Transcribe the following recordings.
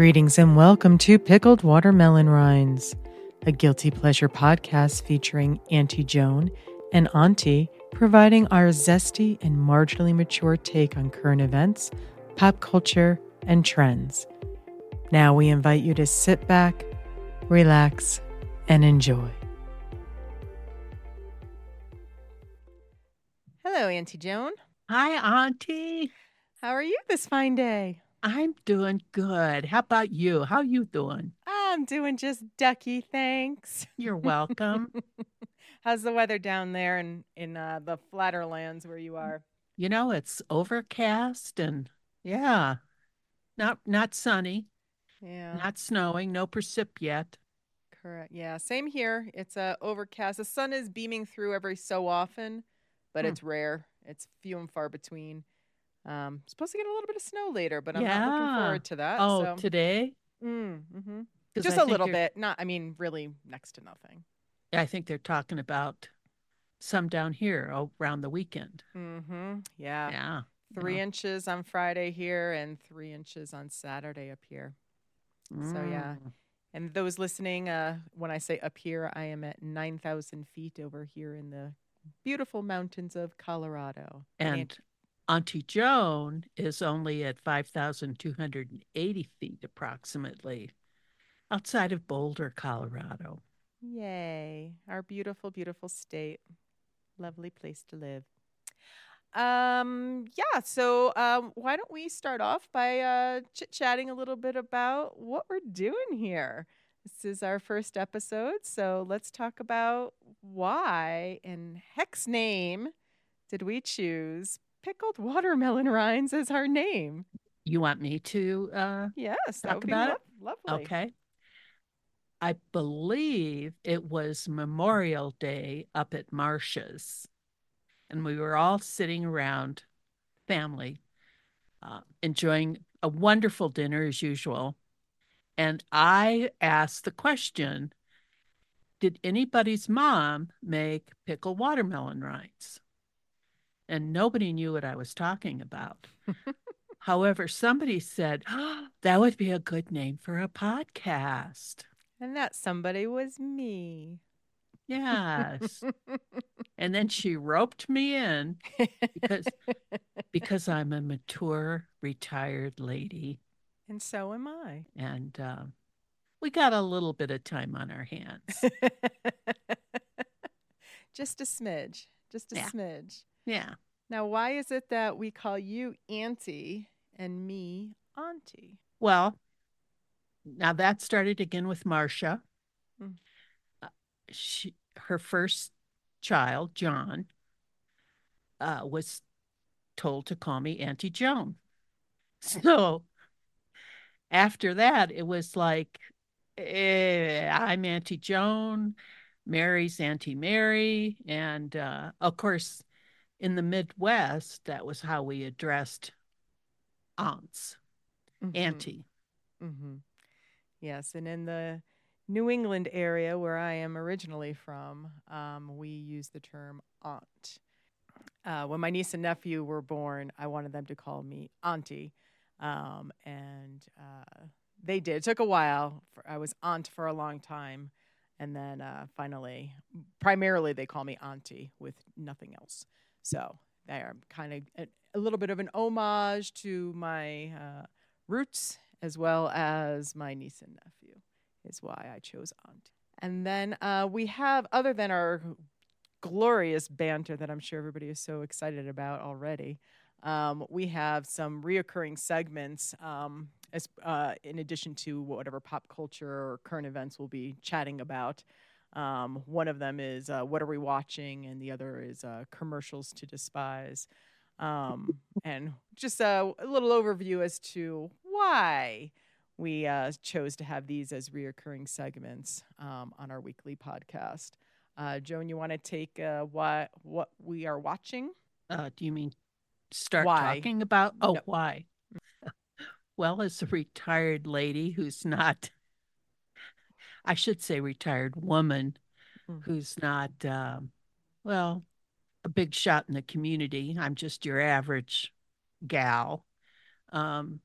Greetings and welcome to Pickled Watermelon Rinds, a guilty pleasure podcast featuring Auntie Joan and Auntie providing our zesty and marginally mature take on current events, pop culture, and trends. Now we invite you to sit back, relax, and enjoy. Hello, Auntie Joan. Hi, Auntie. How are you this fine day? I'm doing good. How about you? How you doing? I'm doing just ducky, thanks. You're welcome. How's the weather down there in in uh, the flatter lands where you are? you know, it's overcast and yeah, not not sunny, Yeah, not snowing, no precip yet. correct. Yeah, same here. It's uh, overcast. The sun is beaming through every so often, but Hmm. it's rare. It's few and far between. Um, supposed to get a little bit of snow later, but I'm not looking forward to that. Oh, so. today? mm, hmm 'Cause just I a little bit. Not, I mean, really next to nothing. I think they're talking about some down here around the weekend. Mm-hmm. Yeah. Yeah. Three yeah. inches on Friday here and three inches on Saturday up here. So, yeah. Mm. And those listening, uh, when I say up here, I am at 9,000 feet over here in the beautiful mountains of Colorado. And Auntie Joan is only at 5,280 feet approximately outside of Boulder, Colorado. yay, our beautiful, beautiful state. Lovely place to live. Um, yeah, so um, why don't we start off by uh, chit chatting a little bit about what we're doing here? This is our first episode, so let's talk about why in heck's name did we choose pickled watermelon rinds is our name? You want me to uh Yes, that Talk would be about it? lovely. okay. I believe it was Memorial Day up at Marcia's. And we were all sitting around, family, uh, enjoying a wonderful dinner as usual. And I asked the question Did anybody's mom make pickle watermelon rinds? And nobody knew what I was talking about. However, somebody said, "Oh, that would be a good name for a podcast. And that somebody was me. Yes. and then she roped me in because because I'm a mature retired lady and so am I. and uh, we got a little bit of time on our hands. just a smidge. Just a Yeah. smidge. Yeah. Now, why is it that we call you Auntie and me Auntie? Well, now that started again with Marcia. Mm. Uh, she, her first child, John, uh, was told to call me Auntie Joan. So after that, it was like, eh, I'm Auntie Joan, Mary's Auntie Mary. And uh, of course, in the Midwest, that was how we addressed aunts, Auntie. hmm Yes, and in the New England area where I am originally from, um, we use the term aunt. Uh, when my niece and nephew were born, I wanted them to call me auntie, um, and uh, they did. It took a while. For, I was aunt for a long time, and then uh, finally, primarily they call me auntie with nothing else. So they are kind of a, a little bit of an homage to my uh, roots as well as my niece and nephew is why I chose aunt. And then uh, we have, other than our glorious banter that I'm sure everybody is so excited about already, um, we have some reoccurring segments um, as, uh, in addition to whatever pop culture or current events we'll be chatting about. Um, one of them is uh, What Are We Watching? And the other is uh, Commercials to Despise. Um, and just a, a little overview as to why we uh, chose to have these as reoccurring segments um, on our weekly podcast. Uh, Joan, you want to take uh, what what we are watching? Uh, do you mean start Why? talking about? Oh, No. why? well, as a retired lady who's not, I should say, retired woman Mm. who's not, um, well, a big shot in the community. I'm just your average gal. Um,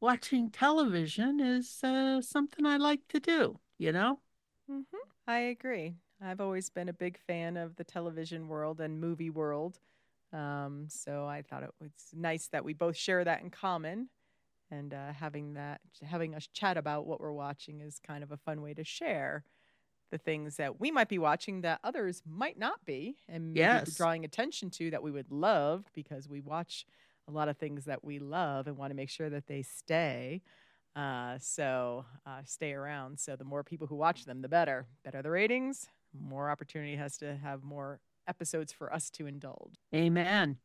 watching television is uh, something I like to do, you know? Mm-hmm. I agree. I've always been a big fan of the television world and movie world. Um, so I thought it was nice that we both share that in common. And uh, having that, having us chat about what we're watching is kind of a fun way to share the things that we might be watching that others might not be, and yes. drawing attention to that we would love because we watch a lot of things that we love and want to make sure that they stay. Uh, so uh, stay around. So the more people who watch them, the better. Better the ratings, more opportunity has to have more episodes for us to indulge. Amen.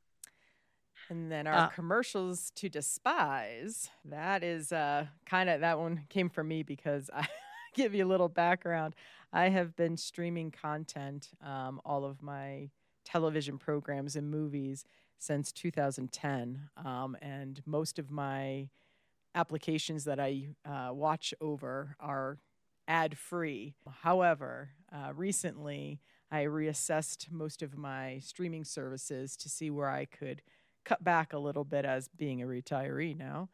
And then our uh, commercials to despise. That is uh, kind of that one came from me because I give you a little background. I have been streaming content, um, all of my television programs and movies since 2010. Um, and most of my applications that I uh, watch over are ad free. However, uh, recently I reassessed most of my streaming services to see where I could cut back a little bit as being a retiree now.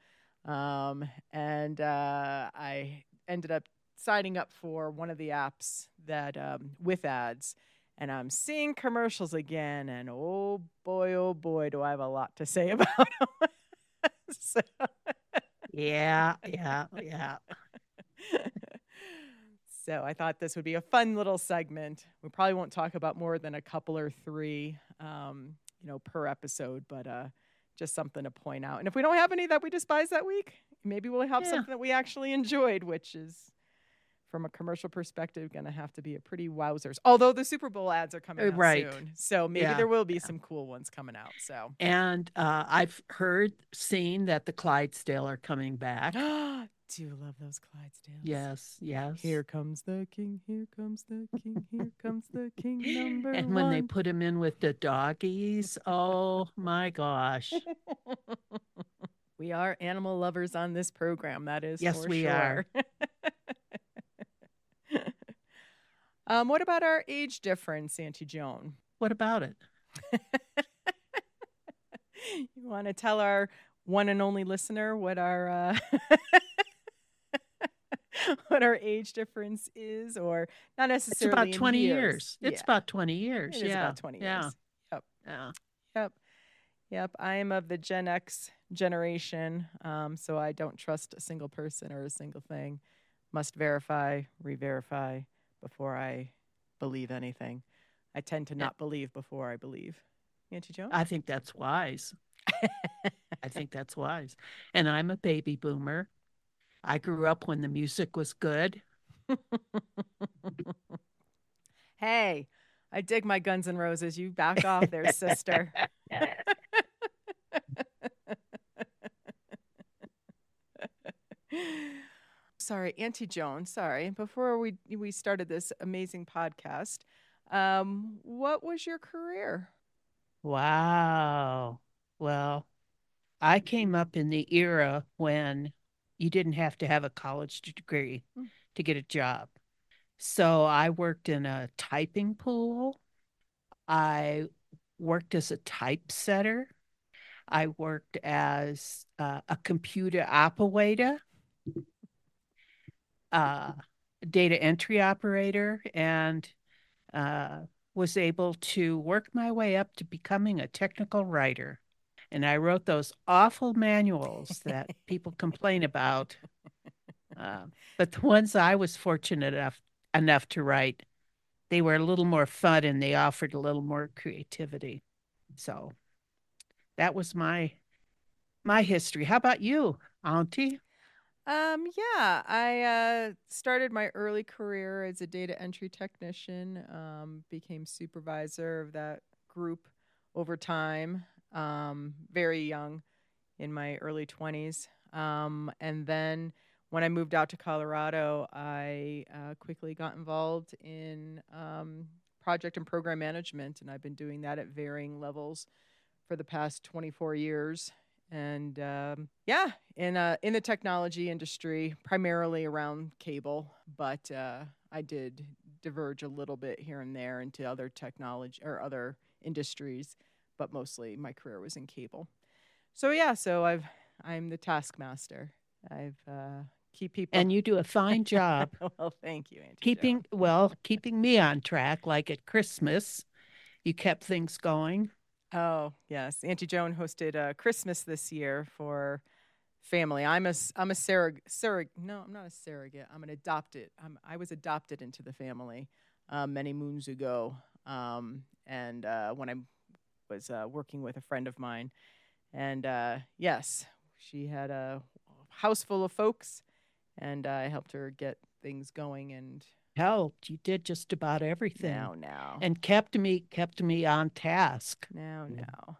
Um, and uh, I ended up signing up for one of the apps that um, with ads and I'm seeing commercials again, and oh boy, oh boy, do I have a lot to say about them. so. Yeah, yeah, yeah. so I thought this would be a fun little segment. We probably won't talk about more than a couple or three, um, you know, per episode, but uh, just something to point out. And if we don't have any that we despise that week, maybe we'll have yeah. something that we actually enjoyed, which is from a commercial perspective, going to have to be a pretty wowzers. Although the Super Bowl ads are coming out right. soon, so maybe yeah. there will be yeah. some cool ones coming out. So, and uh, I've heard, seen that the Clydesdale are coming back. Do you love those Clydesdales? Yes, yes. Here comes the king. Here comes the king. Here comes the king. Number and when they put him in with the doggies, oh my gosh. we are animal lovers on this program. That is yes, we sure. are. Um, what about our age difference, Auntie Joan? What about it? you want to tell our one and only listener what our uh, what our age difference is, or not necessarily? It's about twenty years. years. It's yeah. about twenty years. It yeah. about twenty yeah. years. Yep. Yeah. Yep. Yep. I am of the Gen X generation, um, so I don't trust a single person or a single thing. Must verify, re-verify before I believe anything. I tend to not believe before I believe. Auntie Joan? I think that's wise. I think that's wise. And I'm a baby boomer. I grew up when the music was good. hey, I dig my Guns and Roses. You back off there, sister. sorry, Auntie Joan, sorry. Before we we started this amazing podcast, um, what was your career? Wow. Well, I came up in the era when you didn't have to have a college degree mm. to get a job. So I worked in a typing pool. I worked as a typesetter. I worked as uh, a computer operator uh, data entry operator and uh, was able to work my way up to becoming a technical writer. And I wrote those awful manuals that people complain about. Uh, but the ones I was fortunate enough, enough to write, they were a little more fun and they offered a little more creativity. So that was my my history. How about you, Auntie? Um, yeah, I uh, started my early career as a data entry technician, um, became supervisor of that group over time, um, very young in my early 20s. Um, and then when I moved out to Colorado, I uh, quickly got involved in um, project and program management, and I've been doing that at varying levels for the past 24 years and um, yeah, in uh, in the technology industry, primarily around cable, but uh, I did diverge a little bit here and there into other technology or other industries, but mostly my career was in cable. So yeah, so I've I'm the taskmaster. I've uh, keep people. And you do a fine job. well, thank you, Auntie. keeping well, keeping me on track. Like at Christmas, you kept things going. Oh yes, Auntie Joan hosted uh, Christmas this year for family. I'm a I'm a surrogate. Surrog- no, I'm not a surrogate. I'm an adopted. I'm, I was adopted into the family uh, many moons ago. Um, and uh, when I was uh, working with a friend of mine, and uh, yes, she had a house full of folks, and I helped her get things going. And Helped. You did just about everything. now, now, And kept me kept me on task. now, Yeah. now.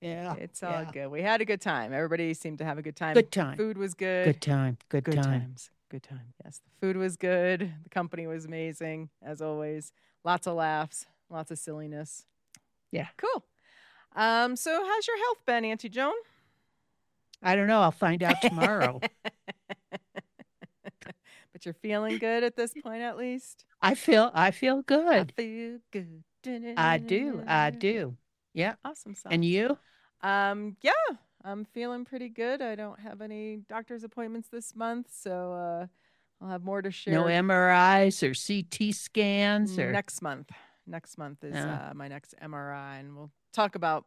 Yeah. It's all yeah. good. We had a good time. Everybody seemed to have a good time. Good time. Food was good. Good time. Good, Good time. times. Good time. Yes, the food was good. The company was amazing, as always. Lots of laughs, lots of silliness. Yeah. Cool. Um, so how's your health been, Auntie Joan? I don't know. I'll find out tomorrow. but you're feeling good at this point, at least. I feel I feel good. I feel good. I do. I do. Yeah. Awesome sauce. And you? Um, yeah, I'm feeling pretty good. I don't have any doctor's appointments this month, so uh, I'll have more to share. No MRIs or CT scans or next month. Next month is Yeah. uh, my next MRI, and we'll talk about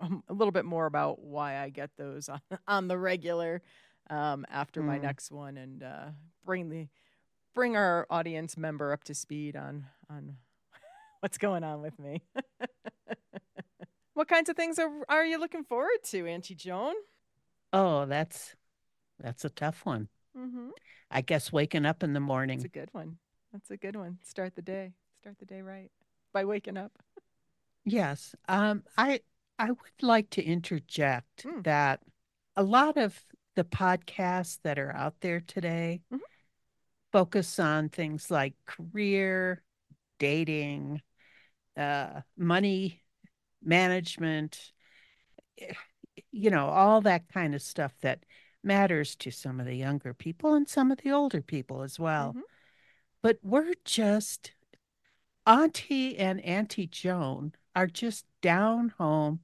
um, a little bit more about why I get those on, on the regular um, after my Mm. next one, and uh, bring the bring our audience member up to speed on on what's going on with me. what kinds of things are are you looking forward to, Auntie Joan? Oh, that's that's a tough one. Mm-hmm. I guess waking up in the morning. That's a good one. That's a good one. Start the day. Start the day right by waking up. Yes. Um, I I would like to interject Mm. that a lot of the podcasts that are out there today Mhm. focus on things like career, dating, uh, money management, eh, you know, all that kind of stuff that matters to some of the younger people and some of the older people as well. Mhm. But we're just Auntie and Auntie Joan are just down home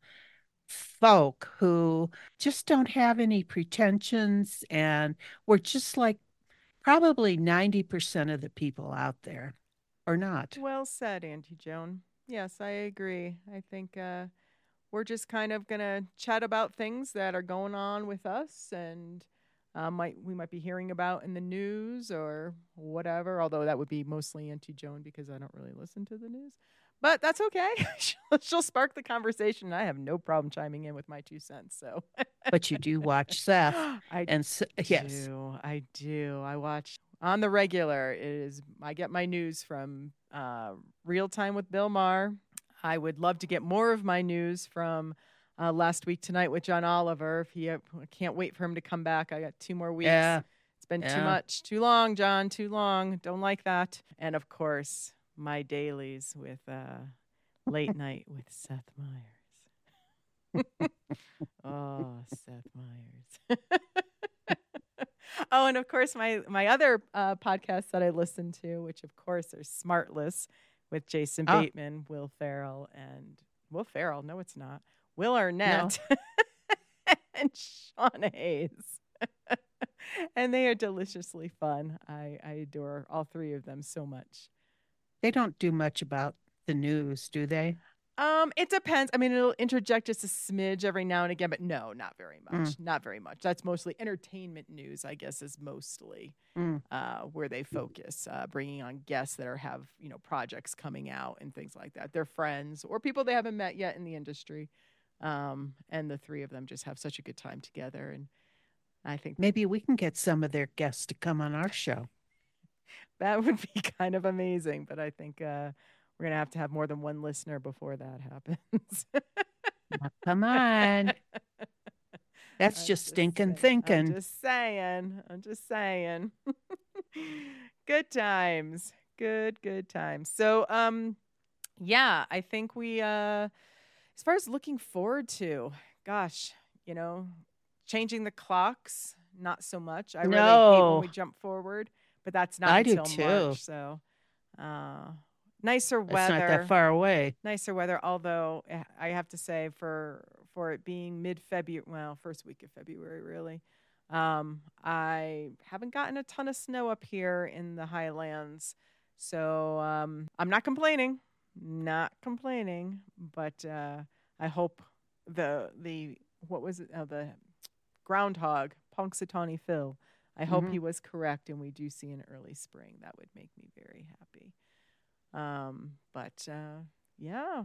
folk who just don't have any pretensions and we're just like probably 90% of the people out there or not. Well said, Auntie Joan. Yes, I agree. I think uh, we're just kind of gonna chat about things that are going on with us, and uh, might we might be hearing about in the news or whatever. Although that would be mostly Auntie Joan because I don't really listen to the news. But that's okay. she'll, she'll spark the conversation. and I have no problem chiming in with my two cents. So But you do watch Seth I and s- yes. do. I do. I watch on the regular. It is I get my news from uh, Real Time with Bill Maher. I would love to get more of my news from uh, last week tonight with John Oliver. If he, I can't wait for him to come back. I got two more weeks. Yeah. It's been too much, too long, John. Too long. Don't like that. And of course, my dailies with uh, late night with Seth Meyers. oh, Seth Meyers. oh, and of course, my my other uh, podcasts that I listen to, which of course are Smartless with Jason Ah. Bateman, Will Ferrell, and Will Ferrell. No, it's not. Will Arnett and Sean Hayes. and they are deliciously fun. I, I adore all three of them so much. They don't do much about the news, do they? Um, it depends. I mean, it'll interject just a smidge every now and again, but no, not very Mm. much. Not very much. That's mostly entertainment news, I guess, is mostly Mm. uh, where they focus, uh, bringing on guests that are have you know projects coming out and things like that. They're friends or people they haven't met yet in the industry, um, and the three of them just have such a good time together. And I think Maybe we can get some of their guests to come on our show. that would be kind of amazing. But I think uh, we're gonna have to have more than one listener before that happens. Now, come on. That's I'm just stinking saying- thinking. I'm just saying. I'm just saying. good times. Good, good times. So, um, yeah, I think we, uh, as far as looking forward to, gosh, you know, changing the clocks, not so much. I really hate when we jump forward, but that's not I do until too. March. So, uh, nicer weather not that far away. nicer weather although eh, i have to say for for it being mid february well first week of february really Um, I haven't gotten a ton of snow up here in the highlands, so um, I'm not complaining. Not complaining, but uh, I hope the the what was it? Oh, the groundhog, Punxsutawney Phil. I hope Mhm. he was correct, and we do see an early spring. That would make me very happy. Um, but uh, yeah.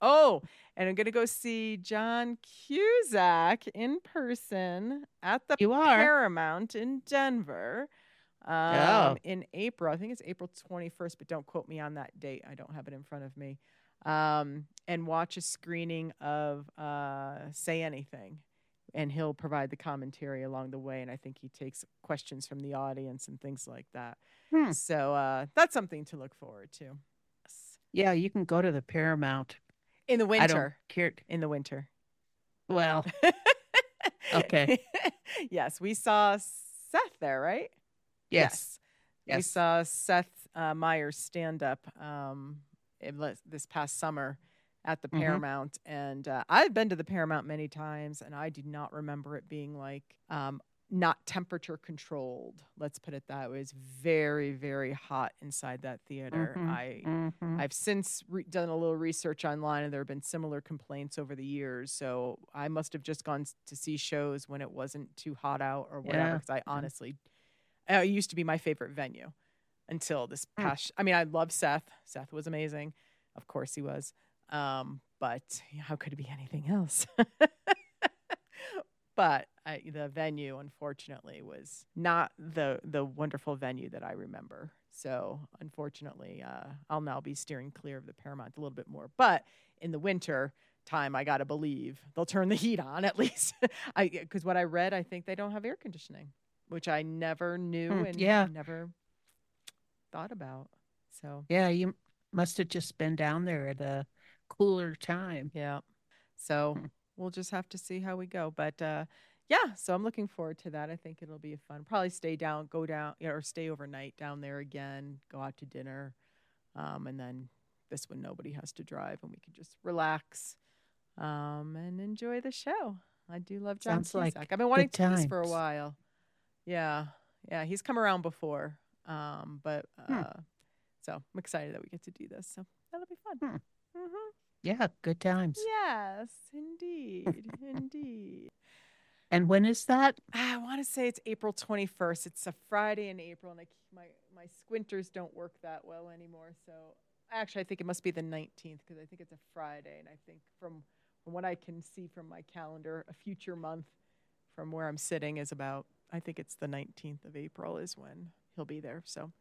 Oh, and I'm gonna go see John Cusack in person at the You are. Paramount in Denver. Um, Oh. in April. I think it's April 21st, but don't quote me on that date. I don't have it in front of me. Um, and watch a screening of uh, Say Anything. And he'll provide the commentary along the way. And I think he takes questions from the audience and things like that. Hmm. So uh, that's something to look forward to. Yes. Yeah, you can go to the Paramount. In the winter. I don't care. In the winter. Well, Okay. yes, we saw Seth there, right? yes. We Yes. saw Seth uh, Meyers stand up um, this past summer at the Mhm. Paramount. And uh, I've been to the Paramount many times, and I do not remember it being like um, not temperature controlled. Let's put it that way. It's very, very hot inside that theater. Mhm. I Mhm. I've since re- done a little research online, and there have been similar complaints over the years. So I must have just gone to see shows when it wasn't too hot out or whatever. Yeah. Because I honestly, uh, it used to be my favorite venue until this Hmm. past. I mean, I love Seth. Seth was amazing, of course he was. Um, but how could it be anything else? but I, the venue, unfortunately, was not the the wonderful venue that I remember. So, unfortunately, uh, I'll now be steering clear of the Paramount a little bit more. But in the winter time, I gotta believe they'll turn the heat on at least. I because what I read, I think they don't have air conditioning, which I never knew Hmm, and yeah. never thought about. So Yeah, you must have just been down there at a cooler time. Yeah. So Hmm. we'll just have to see how we go. But uh, yeah, so I'm looking forward to that. I think it'll be fun. Probably stay down, go down, you know, or stay overnight down there again, go out to dinner. Um, and then this one, nobody has to drive and we can just relax um, and enjoy the show. I do love John Sounds like Cusack. I've been wanting to do this for a while. Yeah. Yeah. He's come around before. Um, but uh, Hmm. so I'm excited that we get to do this. So that'll be fun. Hmm. Hmm Yeah, good times. Yes, indeed, indeed. And when is that? I want to say it's April 21st. It's a Friday in April, and I, my my squinters don't work that well anymore. So actually, I think it must be the 19th because I think it's a Friday, and I think from from what I can see from my calendar, a future month from where I'm sitting is about. I think it's the 19th of April is when he'll be there. So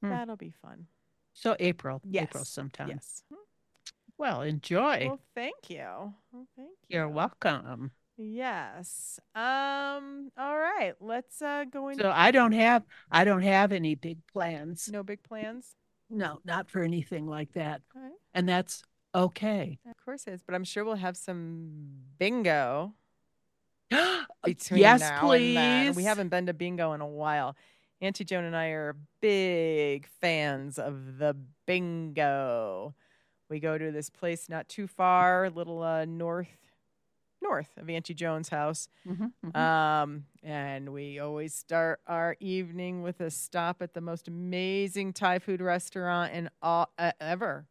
Hmm. that'll be fun. So April. April Yes, sometime. Yes. Well, enjoy. Well, thank you. Well, thank you. You're welcome. Yes. Um. All right. Let's uh go into So I don't have I don't have any big plans. no big plans. No, not for anything like that. Right. And that's okay. Of course it is, but I'm sure we'll have some bingo between yes, now please. and then. We haven't been to bingo in a while. Auntie Joan and I are big fans of the bingo. We go to this place not too far, a little uh, north north of Auntie Joan's house. Mhm, mhm. Um, and we always start our evening with a stop at the most amazing Thai food restaurant in all uh, ever,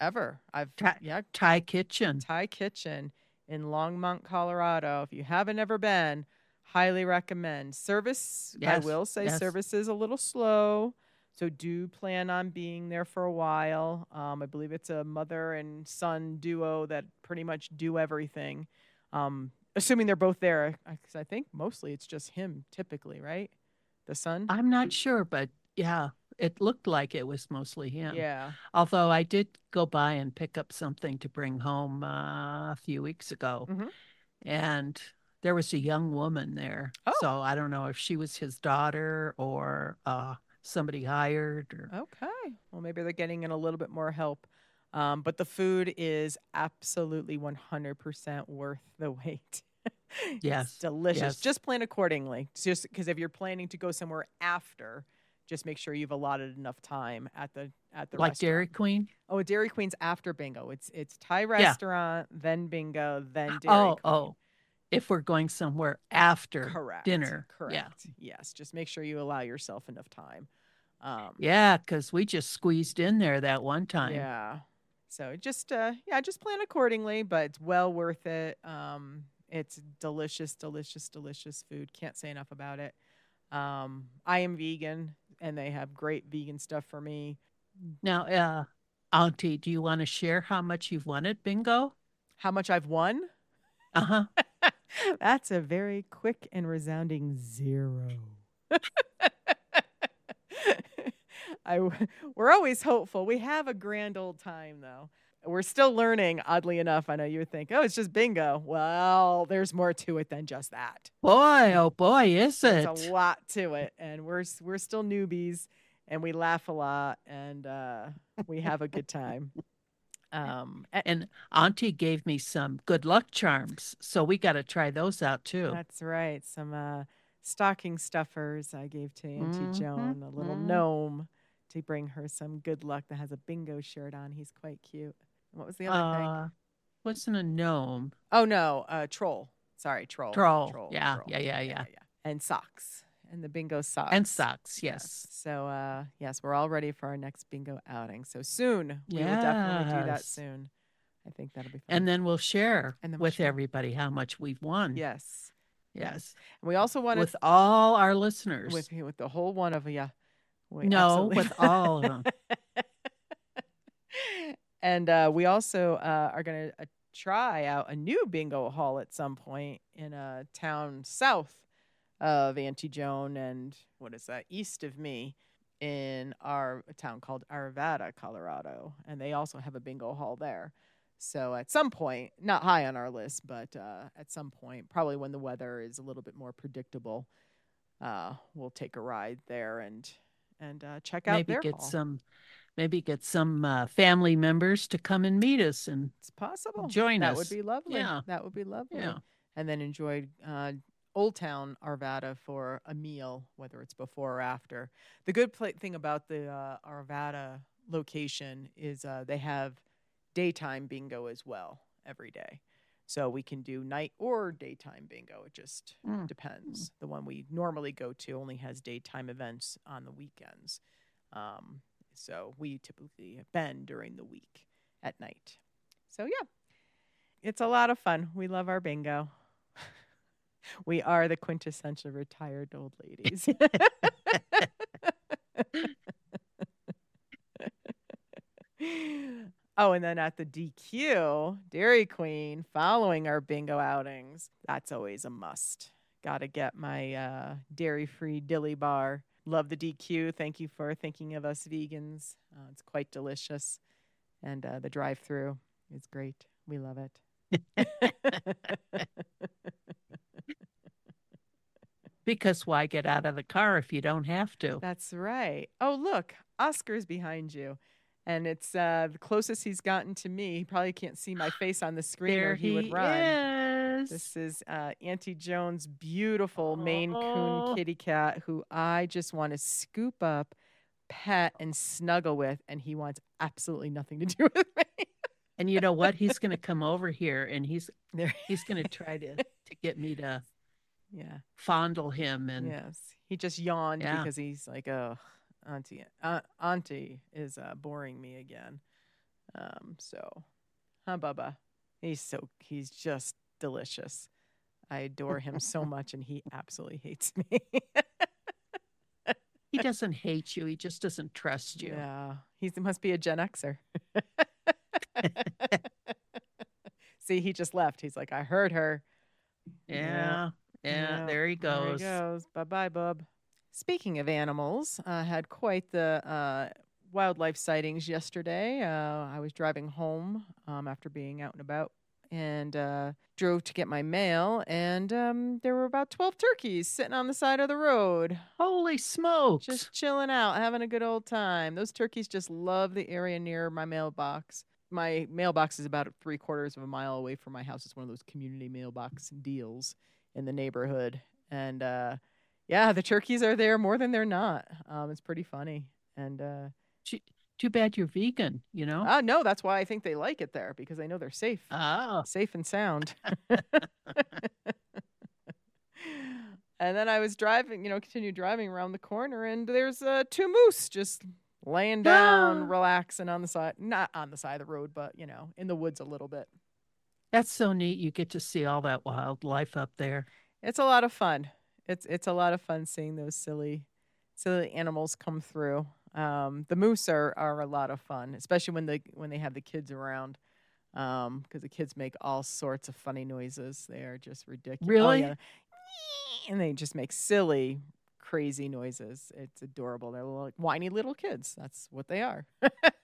ever. I've Thai- yeah, Thai kitchen. Thai Kitchen in Longmont, Colorado. If you haven't ever been, highly recommend. Service, I will say, yes. service is a little slow. So do plan on being there for a while. Um, I believe it's a mother and son duo that pretty much do everything. Um, assuming they're both there, because I think mostly it's just him, typically, right? The son. I'm not sure, but yeah, it looked like it was mostly him. Yeah. Although I did go by and pick up something to bring home uh, a few weeks ago, Mhm. and there was a young woman there. Oh. So I don't know if she was his daughter or uh, somebody hired or Okay. Well, maybe they're getting in a little bit more help. Um, but the food is absolutely 100% worth the wait. It's Yes, delicious. yes. Just plan accordingly. It's Just because if you're planning to go somewhere after, just make sure you've allotted enough time at the at the like restaurant. Dairy Queen. Oh, Dairy Queen's after bingo. It's it's Thai restaurant, then bingo, then Dairy oh, Queen. oh, if we're going somewhere after Correct. dinner. Correct. Yeah. Yes. Just make sure you allow yourself enough time. Um, Yeah, because we just squeezed in there that one time. Yeah. So just uh yeah, just plan accordingly, but it's well worth it. Um it's delicious, delicious, delicious food. Can't say enough about it. Um I am vegan and they have great vegan stuff for me. Now, uh, Auntie, do you want to share how much you've won at bingo? How much I've won? Uh huh. That's a very quick and resounding zero. I, we're always hopeful. We have a grand old time, though. We're still learning, oddly enough. I know you would think, oh, it's just bingo. Well, there's more to it than just that. Boy, oh boy, is it? There's a lot to it, and we're we're still newbies, and we laugh a lot, and uh, we have a good time. Um, And Auntie gave me some good luck charms, so we got to try those out too. That's right. Some uh, stocking stuffers I gave to Auntie Mhm, Joan, a little mhm. gnome to bring her some good luck that has a bingo shirt on. He's quite cute. What was the other thing? What's wasn't a gnome. Oh no, uh, troll. Sorry, troll. Troll. troll. Yeah, yeah, yeah, yeah. yeah. And socks. And the bingo socks. And socks, yes. So uh, yes, we're all ready for our next bingo outing. So soon we will definitely do that soon. I think that'll be fun. And then we'll share And then we'll with share. everybody how much we've won. yes, Yes. and we also want With all our listeners. with with the whole one of you. We no, with all of them. and uh, we also uh, are going to uh, try out a new bingo hall at some point in a town south of Auntie Joan and what is that east of me in our town called Arvada, Colorado, and they also have a bingo hall there. So at some point, not high on our list, but uh, at some point, probably when the weather is a little bit more predictable, uh, we'll take a ride there and and uh, check out maybe their get hall. some maybe get some uh, family members to come and meet us and It's possible. Join us. that us. would be lovely. Yeah. That would be lovely. Yeah. And then enjoy uh, Old Town Arvada for a meal, whether it's before or after. The good pla thing about the uh, Arvada location is uh, they have daytime bingo as well every day. So we can do night or daytime bingo. It just Mm. depends. The one we normally go to only has daytime events on the weekends. Um, so we typically have been during the week at night. So yeah, it's a lot of fun. We love our bingo. we are the quintessential retired old ladies. oh, and then at the DQ, Dairy Queen, following our bingo outings, that's always a must. Got to get my uh, dairy free dilly bar. Love the DQ. Thank you for thinking of us vegans. Uh, it's quite delicious. And uh, the drive through is great. We love it. because why get out of the car if you don't have to? That's right. Oh, look, Oscar's behind you. And it's uh, the closest he's gotten to me. He probably can't see my face on the screen there or he, would run. is. This is uh, Auntie Joan's beautiful Maine Oh. Coon kitty cat who I just want to scoop up, pet, and snuggle with. And he wants absolutely nothing to do with me. And you know what? He's going to come over here and he's There- he's going to try to to get me to yeah. fondle him and Yes. He just yawned Yeah. because he's like, oh, Auntie, uh, Auntie is uh, boring me again. Um, so, huh, Bubba? He's so, he's just delicious. I adore him so much, and he absolutely hates me. he doesn't hate you. He just doesn't trust you. Yeah. He must be a Gen Xer. See, he just left. He's like, I heard her. Yeah. Yeah, Yeah, there he goes. There he goes. Bye bye, bub. Speaking of animals, I had quite the uh, wildlife sightings yesterday. Uh, I was driving home um, after being out and about and uh, drove to get my mail, and um, there were about 12 turkeys sitting on the side of the road, Holy smokes. just chilling out, having a good old time. Those turkeys just love the area near my mailbox. My mailbox is about three quarters of a mile away from my house. It's one of those community mailbox deals in the neighborhood. And uh, yeah, the turkeys are there more than they're not. Um, it's pretty funny. And uh, Too bad you're vegan, you know? uh, no, that's why I think they like it there because they know they're safe, Oh, safe and sound. And then I was driving, you know, continue driving around the corner, and there's uh, two moose just laying down, Ah. relaxing on the side, not on the side of the road, but you know, in the woods a little bit. That's so neat. You get to see all that wildlife up there. It's a lot of fun. It's it's a lot of fun seeing those silly, silly animals come through. Um, the moose are, are a lot of fun, especially when they when they have the kids around, because the kids make all sorts of funny noises. They are just ridiculous. Really? And they just make silly, crazy noises. It's adorable. They're like whiny little kids. That's what they are.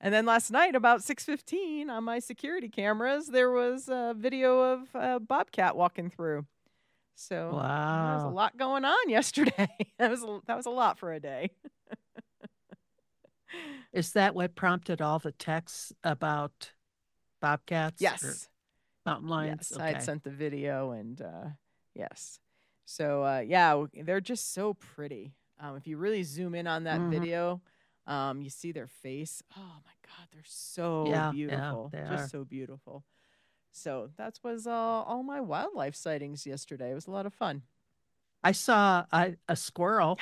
And then last night, about six fifteen, on my security cameras, there was a video of a bobcat walking through. So there was a lot going on yesterday. that was a, that was a lot for a day. Is that what prompted all the texts about bobcats? Yes, mountain lions. yes, I had sent the video, and uh, yes. So uh, yeah, they're just so pretty. Um, if you really zoom in on that Mhm. video, um, you see their face. Oh my God, they're so Yeah, yeah, beautiful. they just are. so beautiful. So that was uh, all my wildlife sightings yesterday. It was a lot of fun. I saw a, a squirrel.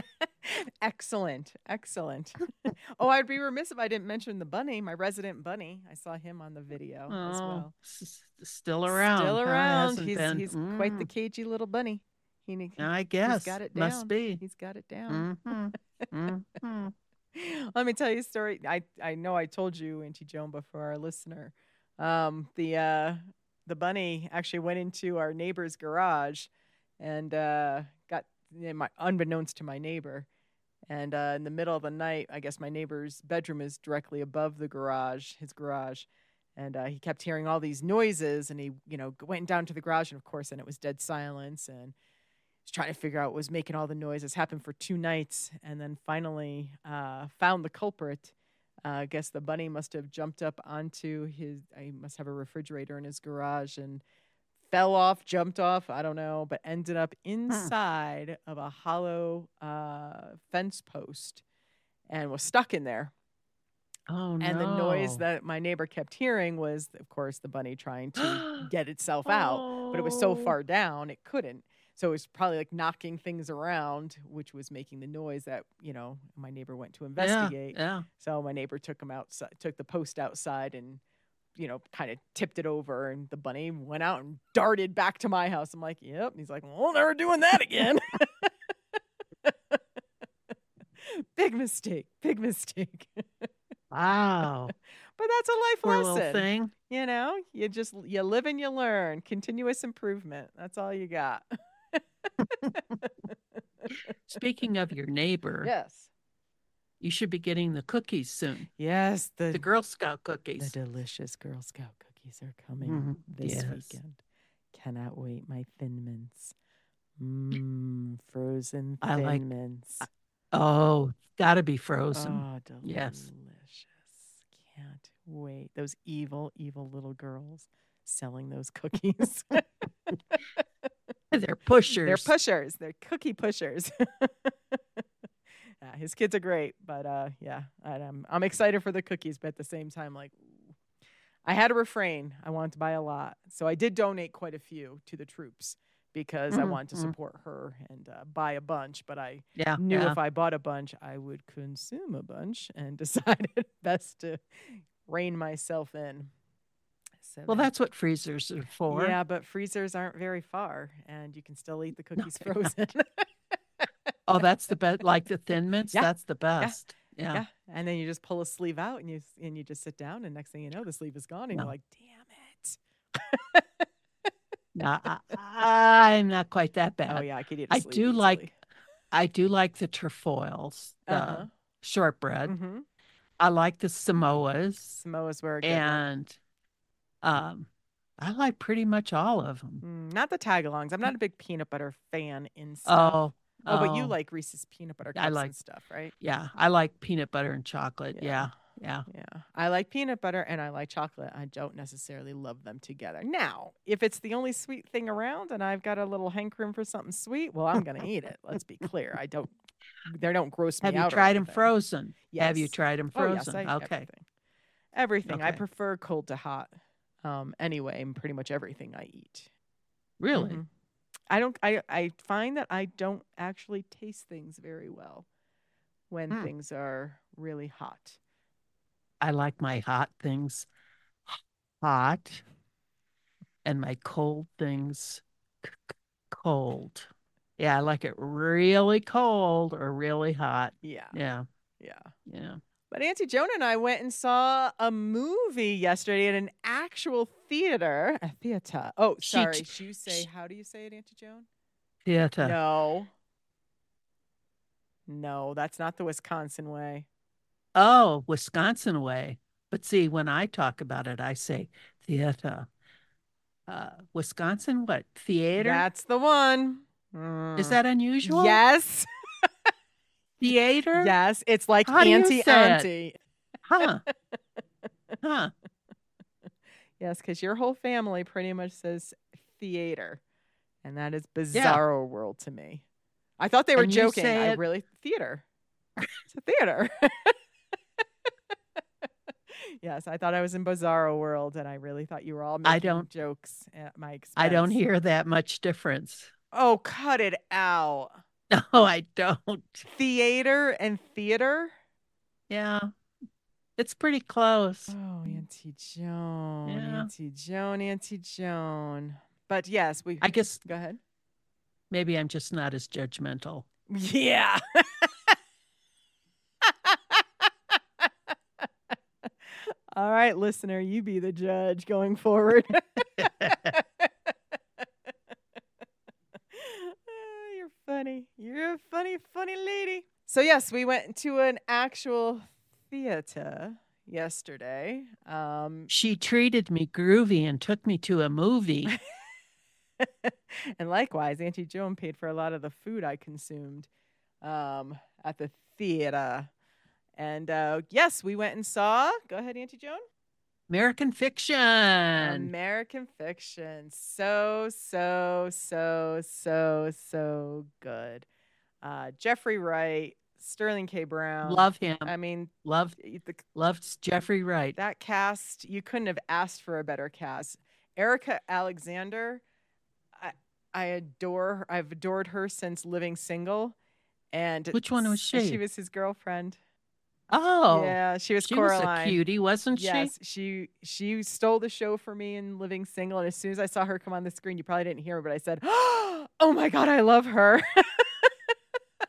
excellent, excellent. oh, I'd be remiss if I didn't mention the bunny, my resident bunny. I saw him on the video as Oh, well. s- still around. Still around. He's been- he's quite the Mm, cagey little bunny. He, ne- I guess. got it Must be. he's got it down. hmm hmm Let me tell you a story. I I know I told you, Auntie Joan, before our listener. Um, the uh, the bunny actually went into our neighbor's garage and uh, got my unbeknownst to my neighbor. And uh, in the middle of the night, I guess my neighbor's bedroom is directly above the garage, his garage. And uh, he kept hearing all these noises, and he, you know, went down to the garage, and of course, then it was dead silence. And trying to figure out what was making all the noises. Happened for two nights, and then finally uh, found the culprit. Uh, I guess the bunny must have jumped up onto his. I must have a refrigerator in his garage and fell off, jumped off. I don't know, but ended up inside of a hollow uh, fence post and was stuck in there. Oh no. And the noise that my neighbor kept hearing was, of course, the bunny trying to get itself out but it was so Oh. far down it couldn't. So it was probably like knocking things around, which was making the noise that you know my neighbor went to investigate. Yeah. yeah. So my neighbor took him outside, took the post outside, and you know kind of tipped it over, and the bunny went out and darted back to my house. I'm like, yep. And he's like, well, never doing that again. big mistake, big mistake. Wow. but that's a life Poor lesson. thing. You know, you just you live and you learn. Continuous improvement. That's all you got. Speaking of your neighbor, yes. you should be getting the cookies soon. Yes, the The Girl Scout cookies. the delicious Girl Scout cookies are coming Mhm, this yes. weekend. Cannot wait, my thin mints. Mmm, frozen I thin like- mints. Oh, gotta be frozen. Oh, delicious. Yes. Can't wait. Those evil, evil little girls selling those cookies. They're pushers. They're pushers. They're cookie pushers. yeah, his kids are great, but uh, yeah, I'm I'm excited for the cookies, but at the same time, like. I had to refrain. I wanted to buy a lot, so I did donate quite a few to the troops because I Mhm, wanted to mhm. support her and uh, buy a bunch. But I yeah. knew yeah. if I bought a bunch, I would consume a bunch, and decided best to rein myself in. Well, that's what freezers are for. yeah, but freezers aren't very far, and you can still eat the cookies they're frozen. Oh, that's the best. Like the thin mints. Yeah, That's the best. Yeah. yeah, and then you just pull a sleeve out, and you and you just sit down, and next thing you know, the sleeve is gone, and No. you're like, "Damn it!" No, I, I'm not quite that bad. oh yeah, I could eat. I I do like I do like the trefoils, the Uh-huh. shortbread. hmm I like the Samoas, Samoas were a good one. Um, I like pretty much all of them. Mm, not the tagalongs. I'm not a big peanut butter fan in stuff. Oh, oh, but you oh, like Reese's peanut butter I like- and stuff, right? yeah. I like peanut butter and chocolate. Yeah, yeah. Yeah. I like peanut butter and I like chocolate. I don't necessarily love them together. Now, if it's the only sweet thing around and I've got a little hankering for something sweet, well, I'm going to eat it. Let's be clear. I don't, they don't gross me Have you out. tried them frozen? Have you tried them Oh, yes. frozen? Okay. Everything. Everything. I prefer cold to hot. Um, anyway, and pretty much everything I eat. Really? Mhm. I don't. I I find that I don't actually taste things very well when Hmm. things are really hot. I like my hot things hot and my cold things cold. Yeah, I like it really cold or really hot. Yeah, Yeah, yeah. yeah. But Auntie Joan and I went and saw a movie yesterday at an actual theater. A theater. Oh, She sorry. ch- you say sh- how do you say it, Auntie Joan? Theater. No. No, that's not the Wisconsin way. Oh, Wisconsin way. But see, when I talk about it, I say theater. Uh, Wisconsin, what? Theater? That's the one. Is Mm. that unusual? Yes. Theater? Yes. It's like How do you auntie auntie. Huh. Huh. Yes, because your whole family pretty much says theater. And that is bizarro world to me. I thought they were And joking. I it- really theater. It's a theater. yes, I thought I was in bizarro world and I really thought you were all making I don't- jokes at my expense. I don't hear that much difference. Oh, cut it out. No, I don't. Theater and theater? Yeah. It's pretty close. Oh, Auntie Joan. Yeah. Auntie Joan, Auntie Joan. But yes, we I guess go ahead. maybe I'm just not as judgmental. Yeah. All right, listener, you be the judge going forward. Ah, You're funny. You're a funny, funny lady. So, yes, we went to an actual theater yesterday. Um, She treated me groovy and took me to a movie. and likewise, Auntie Joan paid for a lot of the food I consumed um, at the theater. And uh, yes, we went and saw. Go ahead, Auntie Joan. American Fiction. American Fiction. So, so, so, so, so good. Uh, Jeffrey Wright, Sterling K. Brown. Love him. I mean, Love the, loves Jeffrey Wright. that cast, you couldn't have asked for a better cast. Erika Alexander, I, I adore her. I've adored her since Living Single. And Which one was she? She was his girlfriend. Oh, yeah, she was she Coraline. was a cutie, wasn't she? Yes, she she stole the show for me in Living Single, and as soon as I saw her come on the screen, you probably didn't hear her, but I said, "Oh my god, I love her."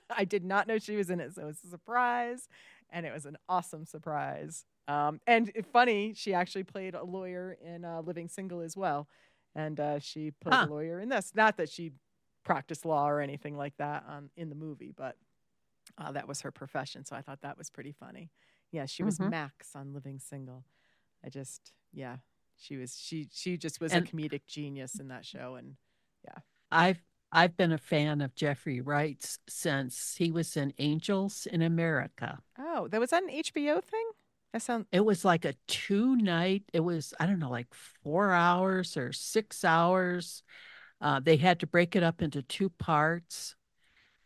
I did not know she was in it, so it was a surprise, and it was an awesome surprise. Um, and funny, she actually played a lawyer in uh, Living Single as well, and uh, she played Huh. a lawyer in this. Not that she practiced law or anything like that on in the movie, but uh, that was her profession. So I thought that was pretty funny. Yeah, she was Mhm. Max on Living Single. I just, yeah, she was. She she just was And- a comedic genius in that show, and yeah. I've I've been a fan of Jeffrey Wright's since he was in Angels in America. oh, that was that an HBO thing. That sound It was like a two night, it was, I don't know, like four hours or six hours. Uh, they had to break it up into two parts.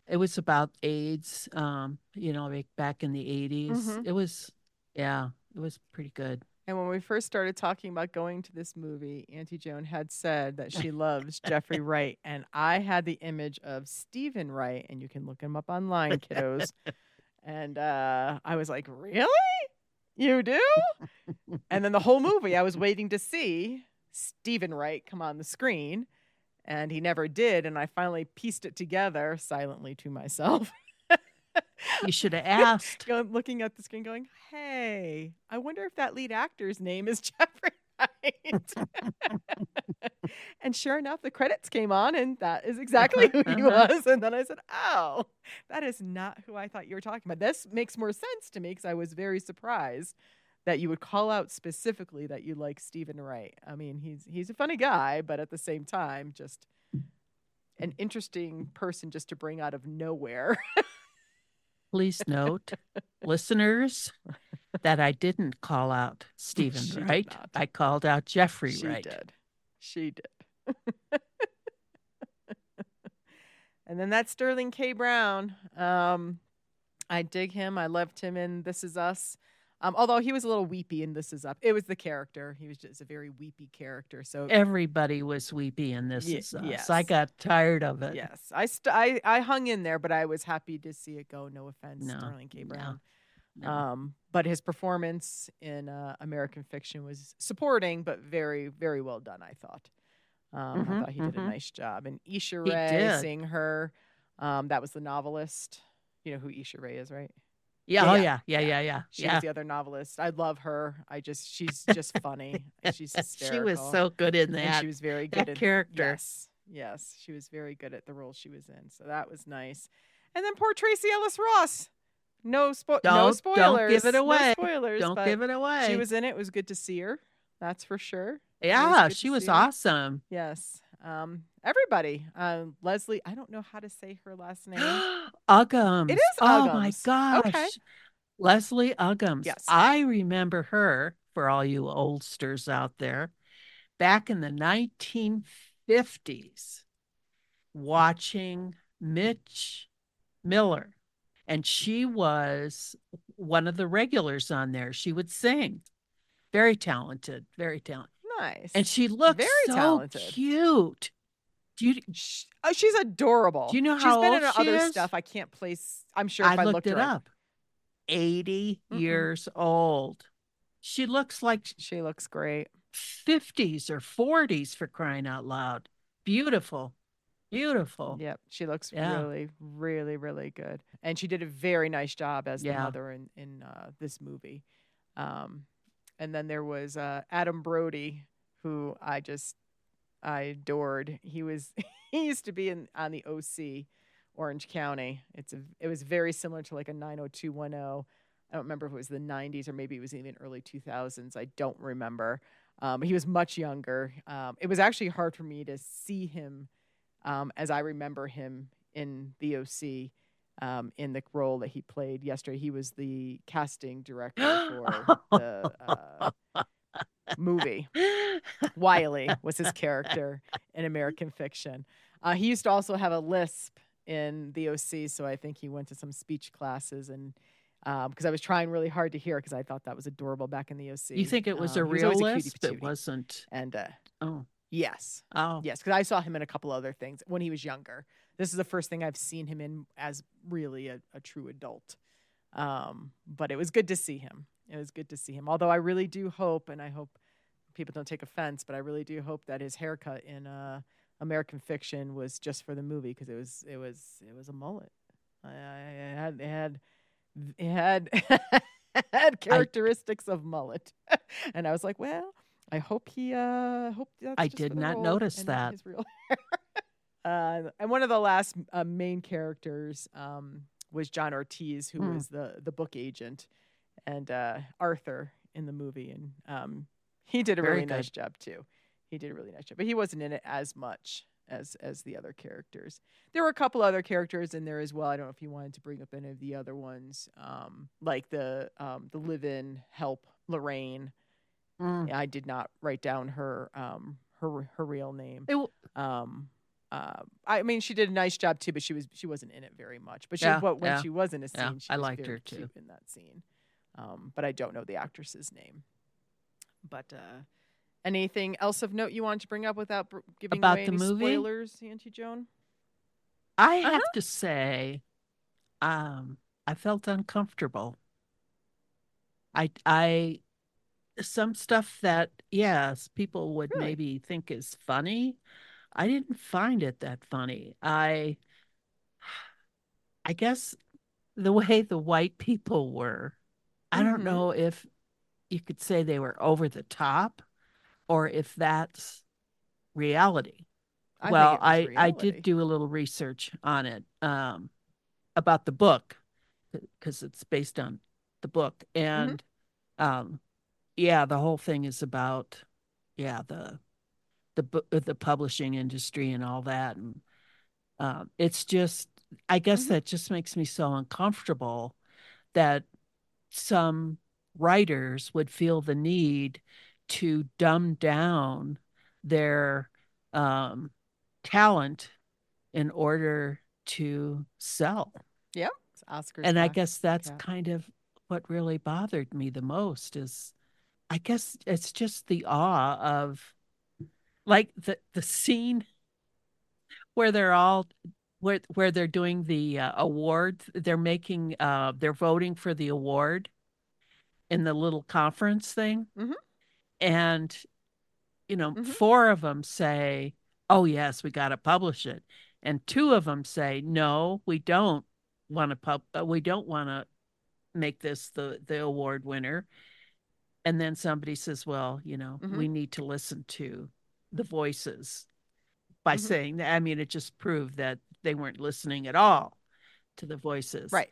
It was about AIDS, um, you know, like back in the 80s. Mhm. It was, yeah, it was pretty good. And when we first started talking about going to this movie, Auntie Joan had said that she loves Jeffrey Wright, and I had the image of Steven Wright, and you can look him up online, kiddos. and uh, I was like, "Really? You do?" and then the whole movie, I was waiting to see Steven Wright come on the screen, and he never did. And I finally pieced it together silently to myself. You should have asked. Looking at the screen going, hey, I wonder if that lead actor's name is Jeffrey Wright. and sure enough, the credits came on, and that is exactly who he Uh-huh. was. And then I said, oh, that is not who I thought you were talking about. This makes more sense to me because I was very surprised that you would call out specifically that you like Steven Wright. I mean, he's he's a funny guy, but at the same time, just an interesting person just to bring out of nowhere. Please note, listeners, that I didn't call out Steven She Wright. I called out Jeffrey Wright. she Wright. did. She did. and then that's Sterling K. Brown. Um, I dig him. I loved him in This Is Us. Um, although he was a little weepy and This Is Up. It was the character. He was just a very weepy character. So everybody was weepy in This Ye- Is Us. yes. I got tired of it. yes, I, st- I I hung in there, but I was happy to see it go. No offense, No, Sterling K. Brown. No. Um, but his performance in uh, American Fiction was supporting, but very, very well done. I thought. Um, I Mhm, thought he did a mhm. nice job. And Issa Rae seeing her, um, that was the novelist. You know who Issa Rae is, right? Yeah, oh yeah, yeah, yeah, yeah. yeah. She yeah. was the other novelist. I love her. I just she's just funny. she's hysterical. she was so good in and that. she was very good that at character. Yes, yes, she was very good at the role she was in. So that was nice. And then poor Tracee Ellis Ross. No spo- no spoilers. don't give it No away. spoilers. Don't give it away. She was in it. It was good to see her. That's for sure. yeah, good she was see awesome. Yes. Um, everybody. Um, Leslie. I don't know how to say her last name. Uggams. It is Oh my gosh. Okay. Leslie Uggams. Yes. I remember her for all you oldsters out there back in the 1950s watching Mitch Miller. And she was one of the regulars on there. She would sing. Very talented, very talented. nice. And she looked Very so talented. cute. Do you Sh- oh, she's adorable. Do you know how she's been in she other is? stuff. I can't place. I'm sure if I I, looked it up. 80 Mm-mm. years old. She looks like She looks great. 50s or 40s for crying out loud. Beautiful. Beautiful. Yep, she looks Yeah. really, really, really good, and she did a very nice job as the mother in in uh, this movie. Um, and then there was uh, Adam Brody, who I just I adored. He was he used to be in on the OC, Orange County. It's a it was very similar to like a 90210. I don't remember if it was the 90s or maybe it was even early 2000s. I don't remember. Um, he was much younger. Um, it was actually hard for me to see him um, as I remember him in the OC um, in the role that he played yesterday. He was the casting director for the uh, movie. Wiley was his character in American Fiction. Uh, he used to also have a lisp in the OC, so I think he went to some speech classes and. Because I was trying really hard to hear because I thought that was adorable back in the OC. you think it was Um, a was real always lisp? It wasn't. And uh, Oh. yes, Oh. Yes, because I saw him in a couple other things when he was younger. This is the first thing I've seen him in as really a, a true adult. Um, but it was good to see him. It was good to see him. Although I really do hope, and I hope people don't take offense, but I really do hope that his haircut in uh, American Fiction was just for the movie because it was it was it was a mullet. I, I had it had it had had characteristics of mullet, and I was like, well, I hope he. Uh, hope I did not notice not that. hair. uh, and one of the last uh, main characters um, was John Ortiz, who Hmm. was the the book agent, and uh, Arthur in the movie, and um, he did a Very really nice job too. He did a really nice job, but he wasn't in it as much as as the other characters. There were a couple other characters in there as well. I don't know if you wanted to bring up any of the other ones, um, like the um, the live-in help Lorraine. Mm. I did not write down her um, her her real name. It Um, uh, I mean, she did a nice job too, but she was she wasn't in it very much. But she, Yeah, when yeah, she was in a scene, yeah, she I liked her, too. in that scene. Um, but I don't know the actress's name. But uh, anything else of note you want to bring up without br- giving About away the any movie? spoilers, Auntie Joan? I Uh-huh. have to say, um, I felt uncomfortable. I, I, some stuff that yes, people would Really? maybe think is funny. I didn't find it that funny. I, I guess the way the white people were, I don't Mhm. know if you could say they were over the top, or if that's reality I well, it was I I did do a little research on it um, about the book because it's based on the book, Mm-hmm. and um, yeah, the whole thing is about yeah the the the publishing industry and all that, and um, it's just I guess Mhm. that just makes me so uncomfortable that some writers would feel the need to dumb down their um, talent in order to sell. Yeah, it's Oscars. and I guess that's yeah. kind of what really bothered me the most is I guess it's just the awe of like the the scene where they're all where where they're doing the uh, award they're making uh they're voting for the award in the little conference thing Mhm. and you know Mhm. four of them say oh yes we got to publish it and two of them say no we don't want to pub uh, we don't want to make this the the award winner and then somebody says well you know Mhm. we need to listen to the voices by Mhm. saying that i mean it just proved that they weren't listening at all to the voices Right.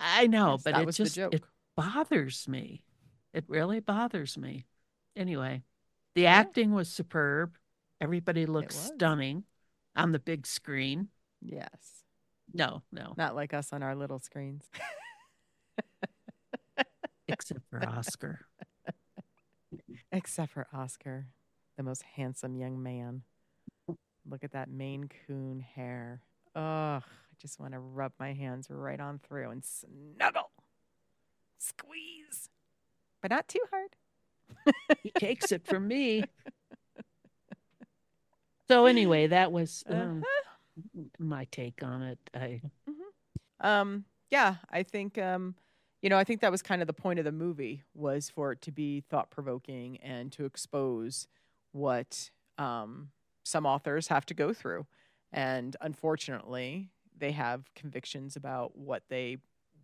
i, know Yes, but that it was just the joke. it bothers me it really bothers me anyway the Yeah. acting was superb everybody looks stunning on the big screen Yes. no no Not like us on our little screens. except for oscar Except for Oscar, the most handsome young man. Look at that Maine Coon hair. Ugh, I just want to rub my hands right on through and snuggle, squeeze, but not too hard. he takes it from me. So anyway that was um, Uh-huh. my take on it. I Um, yeah, I think um, you know, I think that was kind of the point of the movie was for it to be thought provoking and to expose what um, some authors have to go through, and unfortunately, they have convictions about what they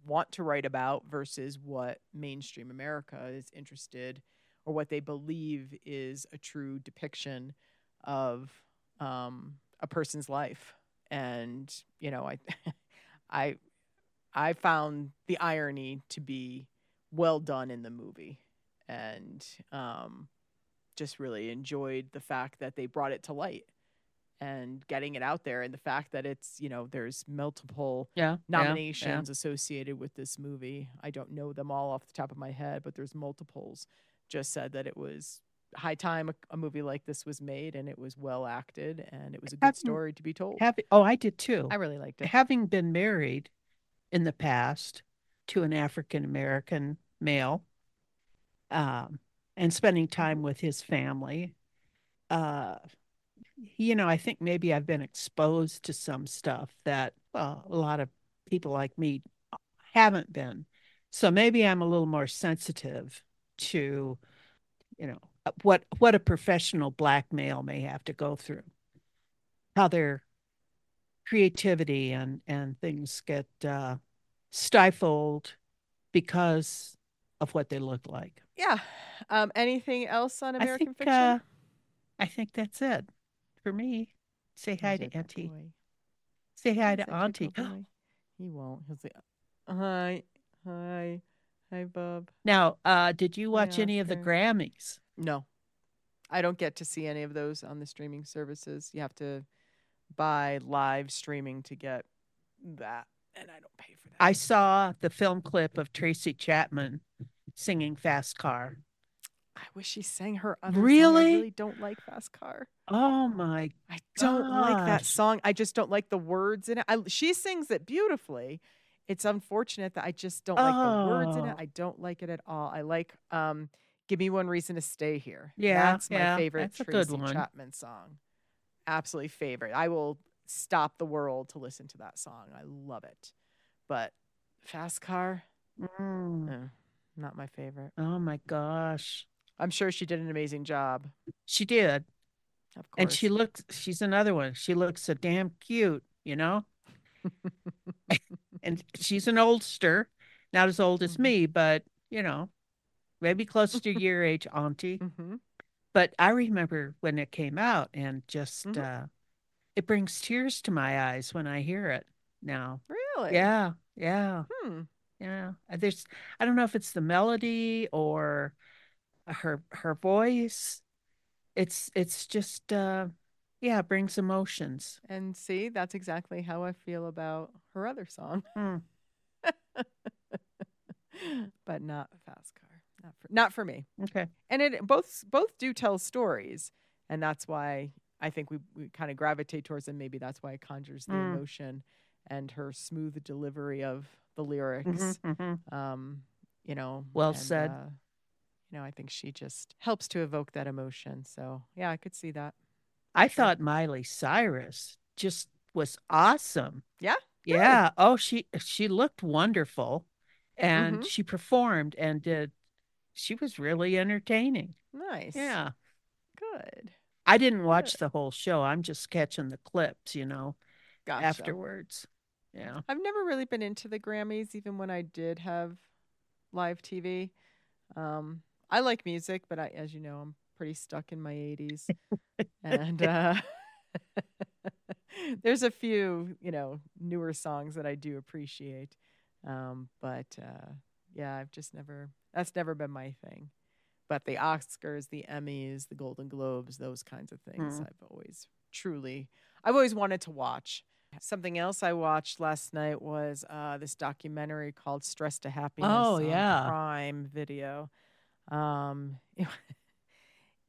want to write about versus what mainstream America is interested or what they believe is a true depiction of um, a person's life. And you know, I, I, I found the irony to be well done in the movie, and um, just really enjoyed the fact that they brought it to light and getting it out there, and the fact that it's you know there's multiple yeah yeah, nominations associated with this movie. I don't know them all off the top of my head, but there's multiples. Just said that it was high time a, a movie like this was made, and it was well acted, and it was a good Having- story to be told. yeah. Having, oh i did too I really liked it. having been married in the past to an African American male, um, and spending time with his family, uh, you know, I think maybe I've been exposed to some stuff that well, a lot of people like me haven't been. So maybe I'm a little more sensitive to, you know, what what a professional black male may have to go through, how their creativity and and things get uh, stifled because of what they look like. Yeah. Um, anything else on I American think fiction? uh, I think that's it for me. Say hi to Auntie. boy. Say hi to Auntie. he won't. He'll say, "Hi, hi, hi, bub." Now, uh, did you watch any of the Grammys? No, I don't get to see any of those on the streaming services. You have to buy live streaming to get that, and I don't pay for that. I saw the film clip of Tracy Chapman singing Fast Car. I wish she sang her other song. I Really? really don't like Fast Car. Oh my I don't like that song. I just don't like the words in it. I, she sings it beautifully. It's unfortunate that I just don't like the words in it. Oh. I don't like it at all. I like um, "Give Me One Reason to Stay Here." Yeah, that's my yeah, favorite that's a good Tracy. Chapman song. Absolutely favorite. I will stop the world to listen to that song. I love it. But "Fast Car," Mm. eh, not my favorite. Oh my gosh. I'm sure she did an amazing job. She did. Of course. And she looks she's another one. She looks so damn cute, you know? and she's an oldster, not as old as Mhm. me, but you know, maybe close to your age, Auntie. hmm But I remember when it came out and just Mhm. uh it brings tears to my eyes when I hear it now. Really? Yeah, yeah, Hmm. yeah. There's I don't know if it's the melody or her her voice. It's it's just uh yeah, it brings emotions. And see, that's exactly how I feel about her other song, Hmm. but not Fast Car. Not for, not for me. Okay. And it both both do tell stories, and that's why I think we we kind of gravitate towards them. Maybe that's why it conjures the Mm. emotion, and her smooth delivery of the lyrics. Mhm, mhm. Um, you know. Well and, said. Uh, you know, I think she just helps to evoke that emotion. So yeah, I could see that. I Sure. thought Miley Cyrus just was awesome. Yeah. Yeah. Oh, she she looked wonderful and Mhm. she performed and did she was really entertaining. Nice. Yeah. Good. I didn't watch Good. the whole show. I'm just catching the clips, you know, Gotcha. afterwards. Yeah. I've never really been into the Grammys, even when I did have live TV. Um, I like music, but I, as you know, I'm pretty stuck in my 80s. and uh, there's a few, you know, newer songs that I do appreciate. Um, but uh, yeah, I've just never, that's never been my thing. But the Oscars, the Emmys, the Golden Globes, those kinds of things, Mm. I've always truly, I've always wanted to watch. Something else I watched last night was uh, this documentary called "Stress to Happiness" Oh, on yeah. Prime Video. Um,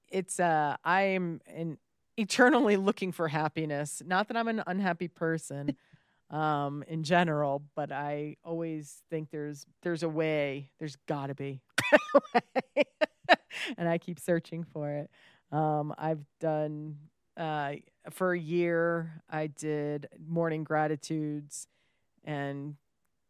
it's uh, I'm an eternally looking for happiness. Not that I'm an unhappy person, um, in general, but I always think there's there's a way. There's got to be, a way. and I keep searching for it. Um, I've done uh, for a year. I did morning gratitudes, and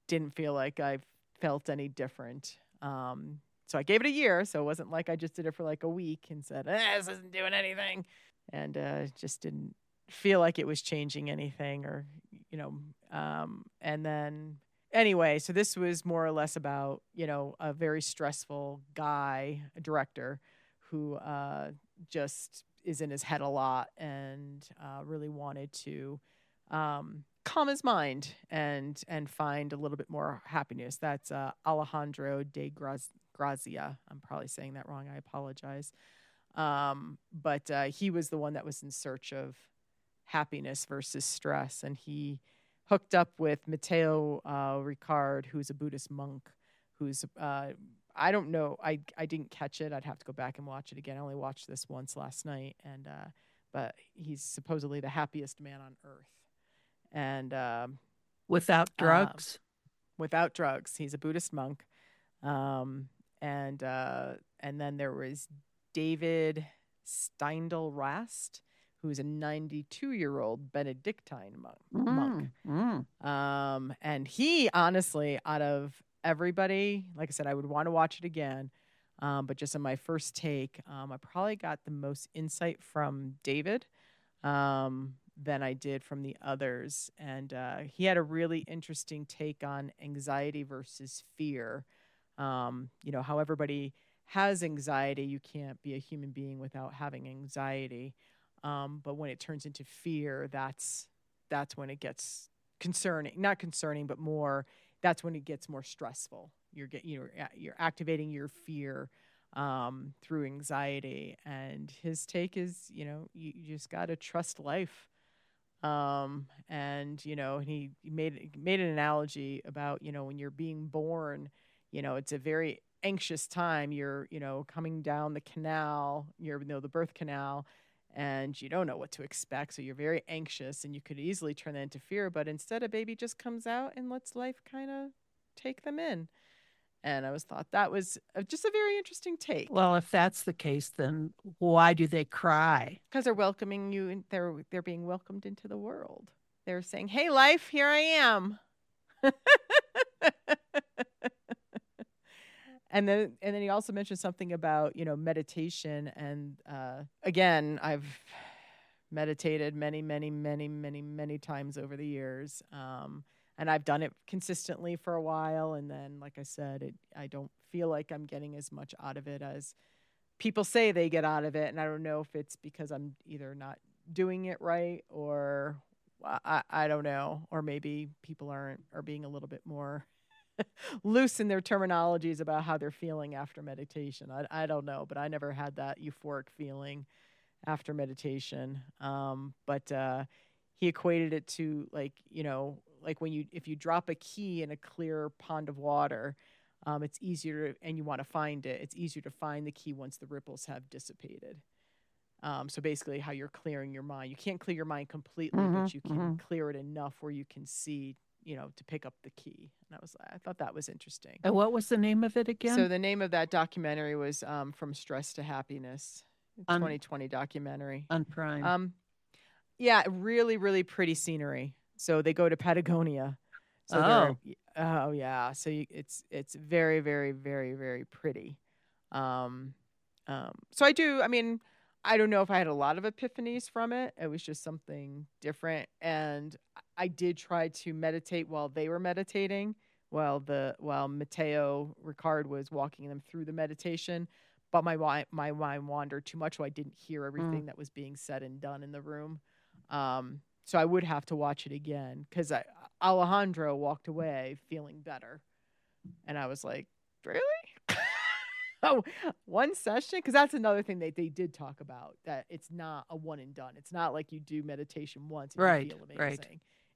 didn't feel like I felt any different. Um, so I gave it a year. So it wasn't like I just did it for like a week and said, eh, "This isn't doing anything," and uh, just didn't feel like it was changing anything, or you know. Um, and then anyway, so this was more or less about you know a very stressful guy, a director, who uh, just is in his head a lot and uh, really wanted to um, calm his mind and and find a little bit more happiness. That's uh, Alejandro de Graz- Grazia. I'm probably saying that wrong. I apologize. Um, but uh, he was the one that was in search of happiness versus stress, and he hooked up with Matteo uh, Ricard, who's a Buddhist monk, who's uh, I don't know. I I didn't catch it. I'd have to go back and watch it again. I only watched this once last night, and uh, but he's supposedly the happiest man on earth, and um, Without Um, drugs. without drugs. He's a Buddhist monk, um, and uh, and then there was David Steindl Rast, who's a 92 year old Benedictine monk. monk. Mm, mm. Um, and he honestly, out of everybody, like I said, I would want to watch it again. Um, but just in my first take, um, I probably got the most insight from David um, than I did from the others. And uh, he had a really interesting take on anxiety versus fear. Um, you know, how everybody has anxiety, you can't be a human being without having anxiety. Um, but when it turns into fear, that's that's when it gets concerning not concerning but more that's when it gets more stressful. You're get you're you're activating your fear um, through anxiety. And his take is you know you, you just got to trust life. Um, and you know he made made an analogy about you know when you're being born you know it's a very anxious time you're you know coming down the canal you're you know the birth canal and you don't know what to expect. So you're very anxious and you could easily turn that into fear. But instead, a baby just comes out and lets life kind of take them in. And I was thought that was uh, just a very interesting take Well, if that's the case, then why do they cry? because they're welcoming you and they're they're being welcomed into the world. They're saying, "Hey, life, here I am." and then and then he also mentioned something about you know meditation and uh, again I've meditated many many many many many times over the years um, and I've done it consistently for a while. And then like I said it I don't feel like I'm getting as much out of it as people say they get out of it. And I don't know if it's because I'm either not doing it right or I, I- don't know or maybe people aren't are being a little bit more loose in their terminologies about how they're feeling after meditation. I, I don't know, but I never had that euphoric feeling after meditation. Um, but uh, he equated it to like you know like when you if you drop a key in a clear pond of water. Um, it's easier to, and you want to find it. It's easier to find the key once the ripples have dissipated. Um, so basically, how you're clearing your mind. You can't clear your mind completely, Mhm, but you can mhm. clear it enough where you can see you know, to pick up the key. And I was I thought that was interesting. And what was the name of it again? So the name of that documentary was um, From Stress to Happiness, On- 2020 documentary. on Prime. Um, yeah, really, really pretty scenery. So they go to Patagonia. So Oh. oh yeah. So you, it's it's very, very, very, very pretty. Um, um, so I do. I mean, I don't know if I had a lot of epiphanies from it. It was just something different, and I- did try to meditate while they were meditating. While the while Mateo Ricard was walking them through the meditation, but my wi- my mind wandered too much, so I didn't hear everything that was being said and done in the room. Um, so I would have to watch it again because Alejandro walked away feeling better, and I was like, really? oh, one session? Because that's another thing that they did talk about that it's not a one and done. It's not like you do meditation once and Right, you feel right.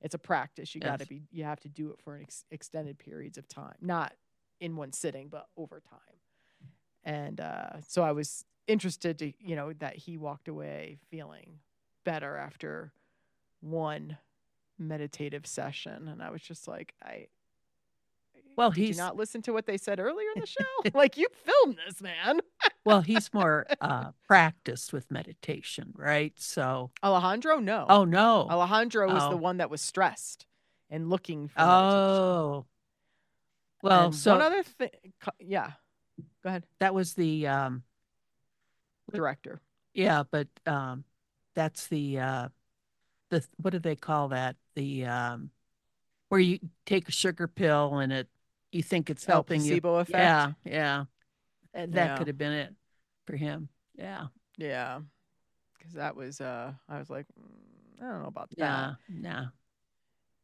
It's a practice. You got to be. You have to do it for an ex- extended periods of time, not in one sitting, but over time. And uh, so I was interested to, you know, that he walked away feeling better after one meditative session, and I was just like, I. Well, he did you he's- not listen to what they said earlier in the show? like you filmed this, man. Well, he's more uh, practiced with meditation, right? So, Alejandro, no. oh no, Alejandro was Oh. the one that was stressed and looking for meditation. oh, well, And so one other thing, yeah, go ahead, that was the um, director. yeah, but um, that's the uh, the what do they call that? The um, where you take a sugar pill and it you think it's Oh, helping you. placebo effect. Yeah, yeah, that Yeah. could have been it for him. Yeah, Yeah, because that was uh, I was like, mm, I don't know about that. yeah, yeah.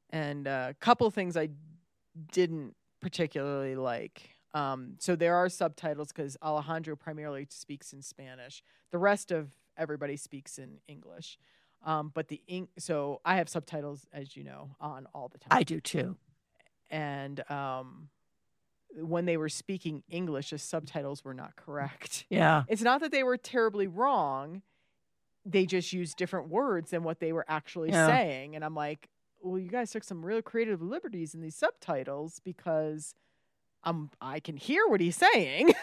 and a couple things I didn't particularly like. Um, so there are subtitles because Alejandro primarily speaks in Spanish. The rest of everybody speaks in English. Um, but the ink, so I have subtitles, as you know, on all the time. I do too. and um, when they were speaking English, the subtitles were not correct. Yeah, It's not that they were terribly wrong; they just used different words than what they were actually Yeah. saying. And I'm like, well, you guys took some real creative liberties in these subtitles because um, I can hear what he's saying.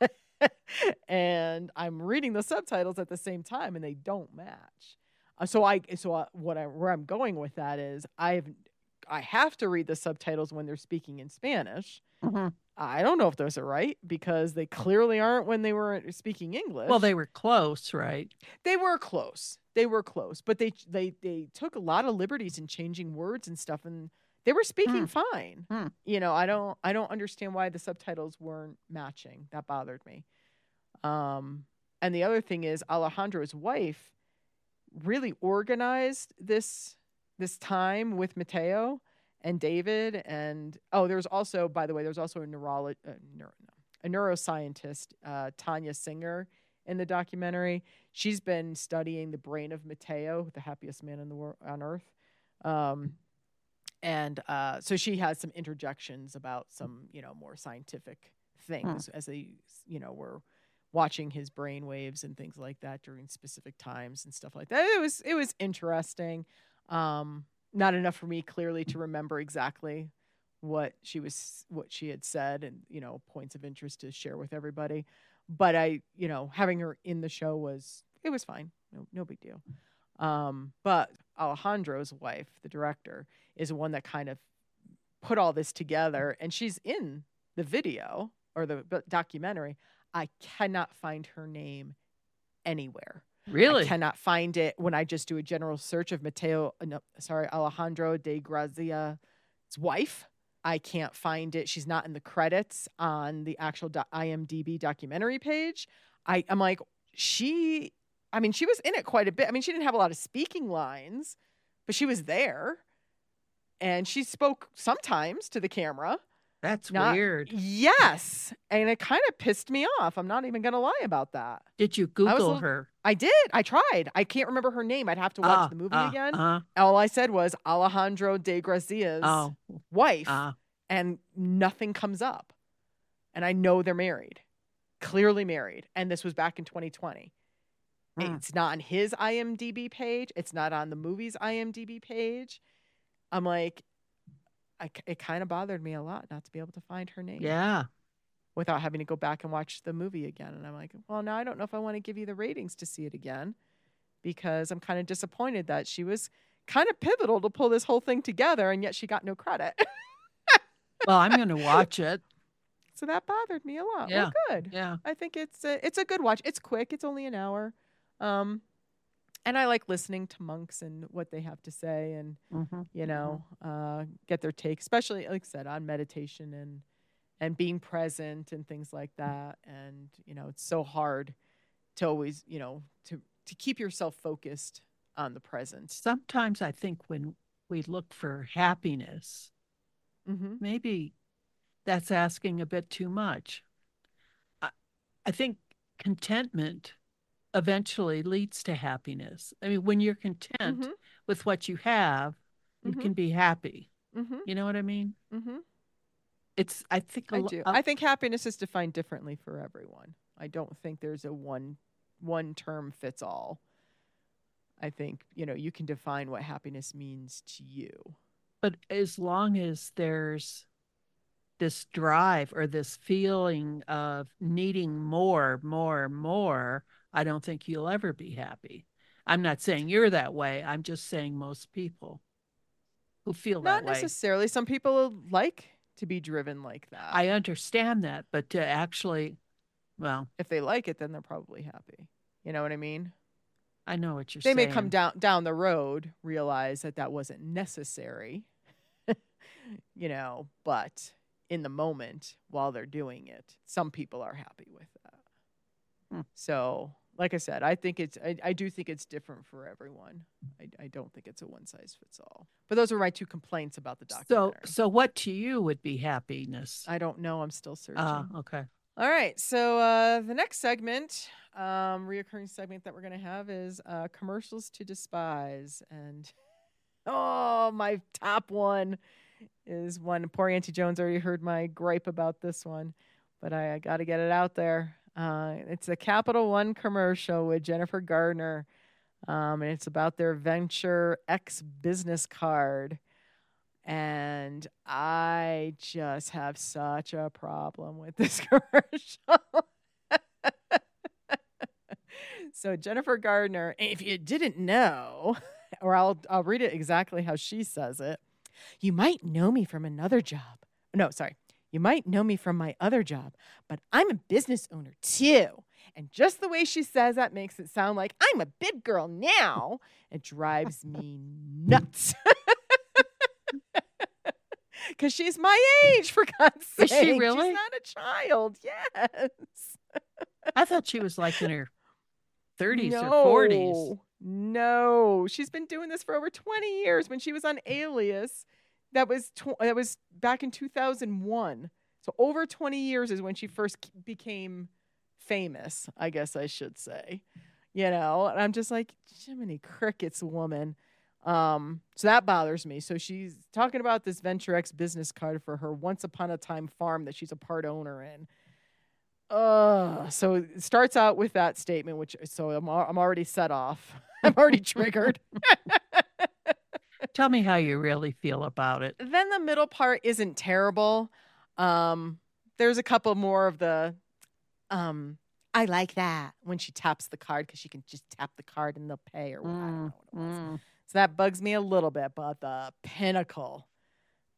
and I'm reading the subtitles at the same time and they don't match. Uh, so I so I, what I where I'm going with that is I've I have to read the subtitles when they're speaking in Spanish. Mhm. I don't know if those are right because they clearly aren't when they were speaking English. Well, they were close, right? they were close. They were close, but they they they took a lot of liberties in changing words and stuff, and they were speaking fine. Hmm. You know, I don't I don't understand why the subtitles weren't matching. That bothered me. Um, and the other thing is Alejandro's wife really organized this this time with Mateo and David, and oh, there's also by the way, there's also a neurologist, uh, neuro, no, a neuroscientist, uh, Tania Singer, in the documentary. She's been studying the brain of Mateo, the happiest man in the world on earth. Um, and uh, so she has some interjections about some, you know, more scientific things as they, you know, were watching his brain waves and things like that during specific times and stuff like that. It was it was interesting. Um, not enough for me clearly to remember exactly what she was what she had said and you know points of interest to share with everybody. But i you know having her in the show was it was fine. No no big deal. Um but alejandro's wife the director is the one that kind of put all this together and she's in the video or the documentary. I cannot find her name anywhere Really? I cannot find it when I just do a general search of Mateo, uh, no, sorry, Alejandro de Grazia's wife. I can't find it. She's not in the credits on the actual do- IMDb documentary page. I, I'm like, she, I mean, she was in it quite a bit. I mean, she didn't have a lot of speaking lines, but she was there. And she spoke sometimes to the camera. That's Not- weird. Yes. And it kind of pissed me off. I'm not even going to lie about that. Did you Google little- her? I did. I tried. I can't remember her name. I'd have to watch Ah, the movie ah, again. Uh, All I said was Alejandro de Gracia's oh, wife, uh, and nothing comes up. And I know they're married, clearly married. And this was back in 2020. Hmm. It's not on his IMDb page. It's not on the movie's IMDb page. I'm like, I, it kind of bothered me a lot not to be able to find her name. Yeah. Without having to go back and watch the movie again. And I'm like, well, now I don't know if I want to give you the ratings to see it again because I'm kind of disappointed that she was kind of pivotal to pull this whole thing together and yet she got no credit. well, I'm going to watch it. So that bothered me a lot. Yeah. Well, good. Yeah. I think it's a, it's a good watch. It's quick. It's only an hour. Um, and I like listening to monks and what they have to say and Mm-hmm. you know uh, get their take, especially like I said on meditation and and being present and things like that. And you know it's so hard to always you know to to keep yourself focused on the present. Sometimes I think when we look for happiness, Mm-hmm. maybe that's asking a bit too much. I, I think contentment eventually leads to happiness. I mean, when you're content Mm-hmm. with what you have, you Mhm. can be happy. Mm-hmm. You know what I mean? Mm-hmm. It's, I think, I lo- do. I think happiness is defined differently for everyone. I don't think there's a one one term fits all. I think, you know, you can define what happiness means to you. but as long as there's this drive or this feeling of needing more, more, more, I don't think you'll ever be happy. I'm not saying you're that way. I'm just saying most people who feel Not that way. Not necessarily. Some people like to be driven like that. I understand that, but to actually, well, if they like it, then they're probably happy. You know what I mean? I know what you're they saying. They may come down down the road realize that that wasn't necessary. you know, but in the moment while they're doing it, some people are happy with that. Hmm. So, like I said, I think it's I, I do think it's different for everyone. I, I don't think it's a one size fits all. But those are my two complaints about the So, documentary. so what to you would be happiness? I don't know. I'm still searching. Ah, okay. All right. So uh, the next segment, um, reoccurring segment that we're going to have is uh, commercials to despise. And oh, my top one is one. Poor Auntie Jones already heard my gripe about this one, but I, I got to get it out there. Uh, it's a Capital One commercial with Jennifer Gardner, um, and it's about their Venture X business card. And I just have such a problem with this commercial. so Jennifer Gardner, if you didn't know, or I'll I'll read it exactly how she says it. You might know me from another job. No, sorry. You might know me from my other job, but I'm a business owner too. And just the way she says that makes it sound like I'm a big girl now. It drives me nuts. Because she's my age, for God's sake. Is she really? She's not a child. Yes. I thought she was like in her 30s or 40s. No, she's been doing this for over 20 years. When she was on Alias, that was tw- that was back in 2001. So over 20 years is when she first became famous, I guess I should say. You know, and I'm just like, Jiminy Crickets woman. Um, so that bothers me. So she's talking about this Venture X business card for her once upon a time farm that she's a part owner in. Uh, so it starts out with that statement, which so I'm I'm already set off. I'm already triggered. Tell me how you really feel about it. then the middle part isn't terrible. Um, there's a couple more of the, um, I like that when she taps the card because she can just tap the card and they'll pay or what, I don't know what it was. Mm. So that bugs me a little bit, but the pinnacle,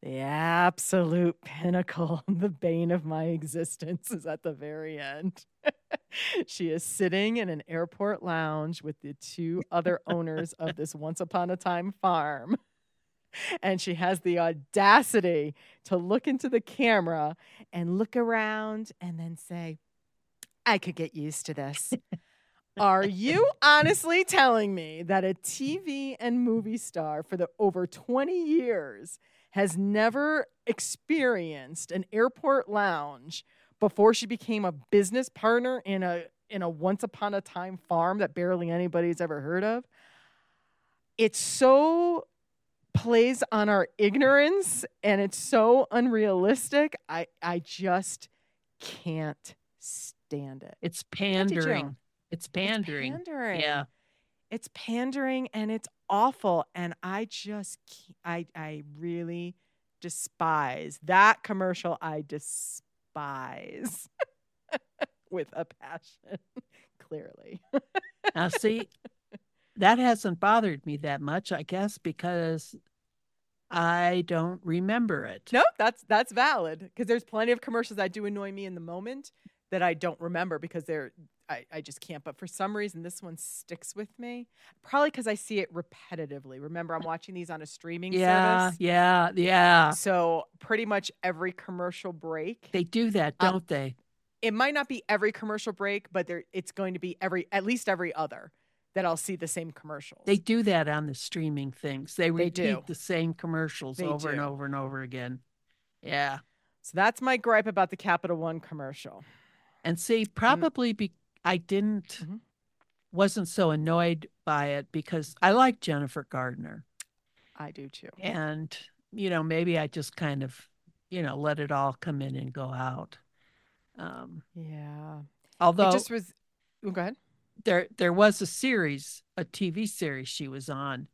the absolute pinnacle, the bane of my existence is at the very end. She is sitting in an airport lounge with the two other owners of this once upon a time farm. And she has the audacity to look into the camera and look around and then say, I could get used to this. Are you honestly telling me that a TV and movie star for the over 20 years has never experienced an airport lounge before she became a business partner in a in a once upon a time farm that barely anybody's ever heard of? It's so plays on our ignorance and it's so unrealistic. I I just can't stand it. It's pandering. It's It's pandering. pandering. Yeah. It's pandering and it's awful. And I just, I, I really despise that commercial. I despise with a passion, clearly. Now, see, that hasn't bothered me that much, I guess, because I don't remember it. No, that's that's valid because there's plenty of commercials that do annoy me in the moment that I don't remember because they're I, I just can't. But for some reason, this one sticks with me. Probably because I see it repetitively. Remember, I'm watching these on a streaming Yeah, service. yeah, yeah. So pretty much every commercial break, They do that, don't they? it might not be every commercial break, but there it's going to be every at least every other that I'll see the same commercials. They do that on the streaming things. They repeat do. the same commercials They over and over and over again. Yeah. so that's my gripe about the Capital One commercial. And see, mm. probably be I didn't Mhm. wasn't so annoyed by it because I like Jennifer Gardner. I do too. And, you know, maybe I just kind of, you know, let it all come in and go out. Um, Yeah. although it just was. oh, Go ahead. there there was a series, a TV series she was on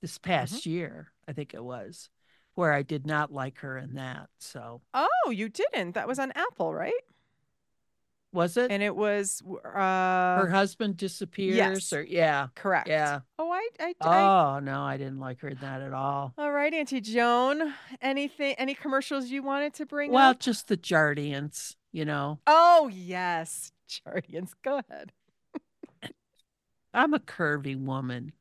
this Mm-hmm. past year, I think it was, where I did not like her in that. So Oh, you didn't. That was on Apple, right? Was it And it was uh her husband disappears yes. or yeah. correct. Yeah. Oh, I I, I Oh no, I didn't like her in that at all. All right, Auntie Joan. Anything any commercials you wanted to bring Well, up? Well, just the Jardiance, you know. Oh, yes. Jardiance. Go ahead. I'm a curvy woman,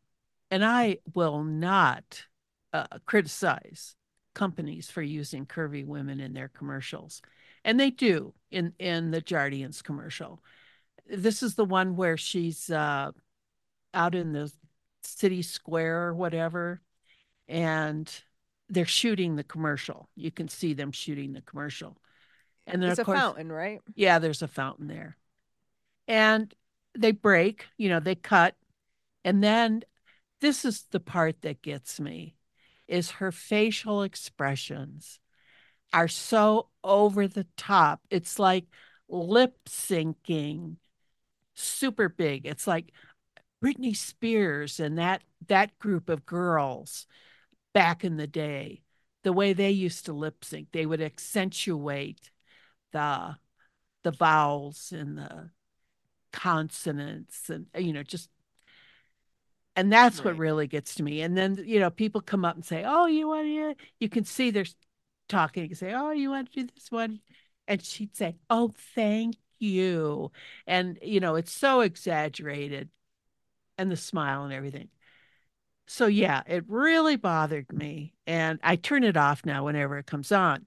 and I will not uh, criticize companies for using curvy women in their commercials, and they do in in the Jardiance commercial. This is the one where she's uh, out in the city square or whatever, and they're shooting the commercial. You can see them shooting the commercial, and then It's a course, fountain, right? yeah, there's a fountain there. And they break, you know, they cut. And then this is the part that gets me is her facial expressions are so over the top. It's like lip syncing super big. It's like Britney Spears and that that group of girls back in the day, the way they used to lip sync, they would accentuate the the vowels and the consonants and uh, you know just and that's what really gets to me and then you know people come up and say oh you want to you can see they're talking say oh you want to do this one and she'd say oh thank you and you know it's so exaggerated and the smile and everything so yeah it really bothered me and i turn it off now whenever it comes on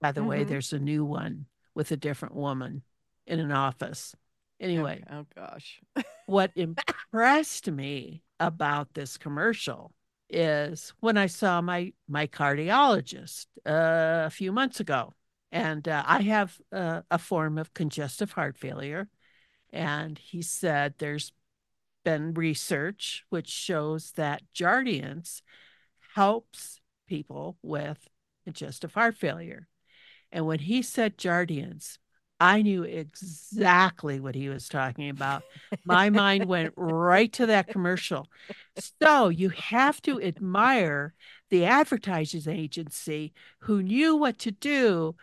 by the way Mhm. there's a new one with a different woman in an office anyway Okay. Oh gosh. what impressed me about this commercial is when I saw my my cardiologist uh, a few months ago, and uh, I have uh, a form of congestive heart failure, and he said there's been research which shows that Jardiance helps people with congestive heart failure, and when he said Jardiance, I knew exactly what he was talking about. My mind went right to that commercial. So you have to admire the advertising agency who knew what to do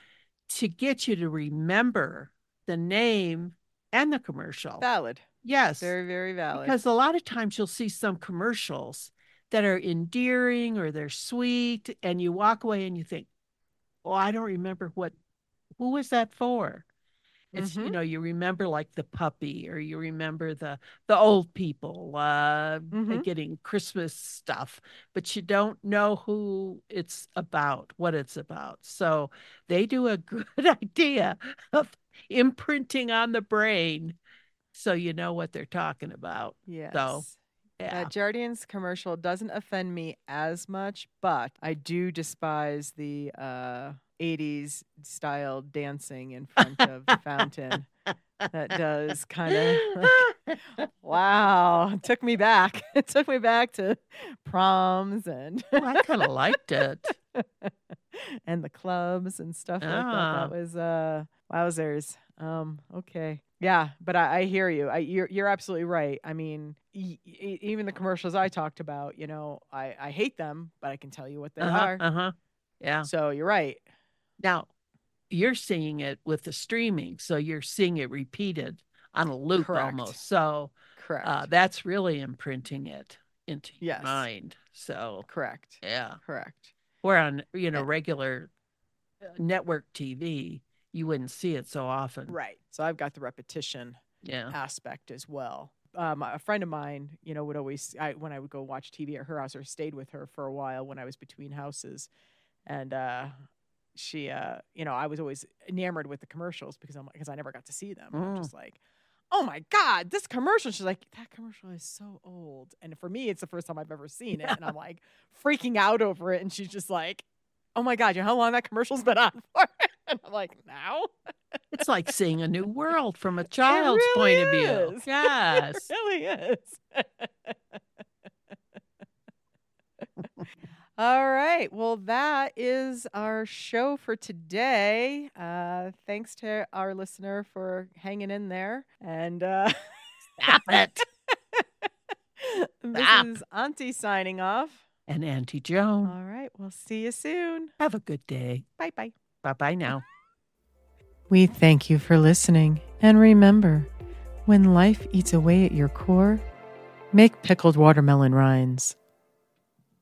to get you to remember the name and the commercial. Valid. yes. Very, very valid. Because a lot of times you'll see some commercials that are endearing or they're sweet, and you walk away and you think, "Oh, I don't remember what. Who was that for?" It's you Mhm. know you remember like the puppy or you remember the the old people uh, Mhm. getting Christmas stuff, but you don't know who it's about, what it's about. So they do a good idea of imprinting on the brain, so you know what they're talking about. yes. Yeah. That Jardiance commercial doesn't offend me as much, but I do despise the uh, 80s style dancing in front of the fountain. That does kind of wow, it took me back. It took me back to proms and Well, I kind of liked it. and the clubs and stuff like that. Ah. That was uh wowzers. Um, okay. Yeah, but I, I hear you. I you're you're absolutely right. I mean, e- e- even the commercials I talked about, you know, I I hate them, but I can tell you what they uh-huh, are. uh-huh. Yeah. So you're right. Now, you're seeing it with the streaming, so you're seeing it repeated on a loop Correct. almost. So Correct. uh, that's really imprinting it into Yes. your mind. So Correct. yeah, Correct. where on you know regular uh, network TV, you wouldn't see it so often. Right. So I've got the repetition Yeah. aspect as well. Um, a friend of mine, you know, would always I, when I would go watch TV at her house or stayed with her for a while when I was between houses, and uh, she, uh, you know, I was always enamored with the commercials because I'm because I never got to see them. I'm Mm. just like, oh my god, this commercial. She's like, that commercial is so old, and for me, it's the first time I've ever seen it, and I'm like freaking out over it, and she's just like, oh my god, you know how long that commercial's been on for? and I'm like, now. It's like seeing a new world from a child's point of view. Yes. It really is. All right. Well, that is our show for today. Uh, thanks to our listener for hanging in there. And uh, Stop it. this Stop. is Auntie signing off. And Auntie Joan, All right. We'll see you soon. have a good day. Bye bye. Bye bye now. We thank you for listening. And remember, when life eats away at your core, make pickled watermelon rinds.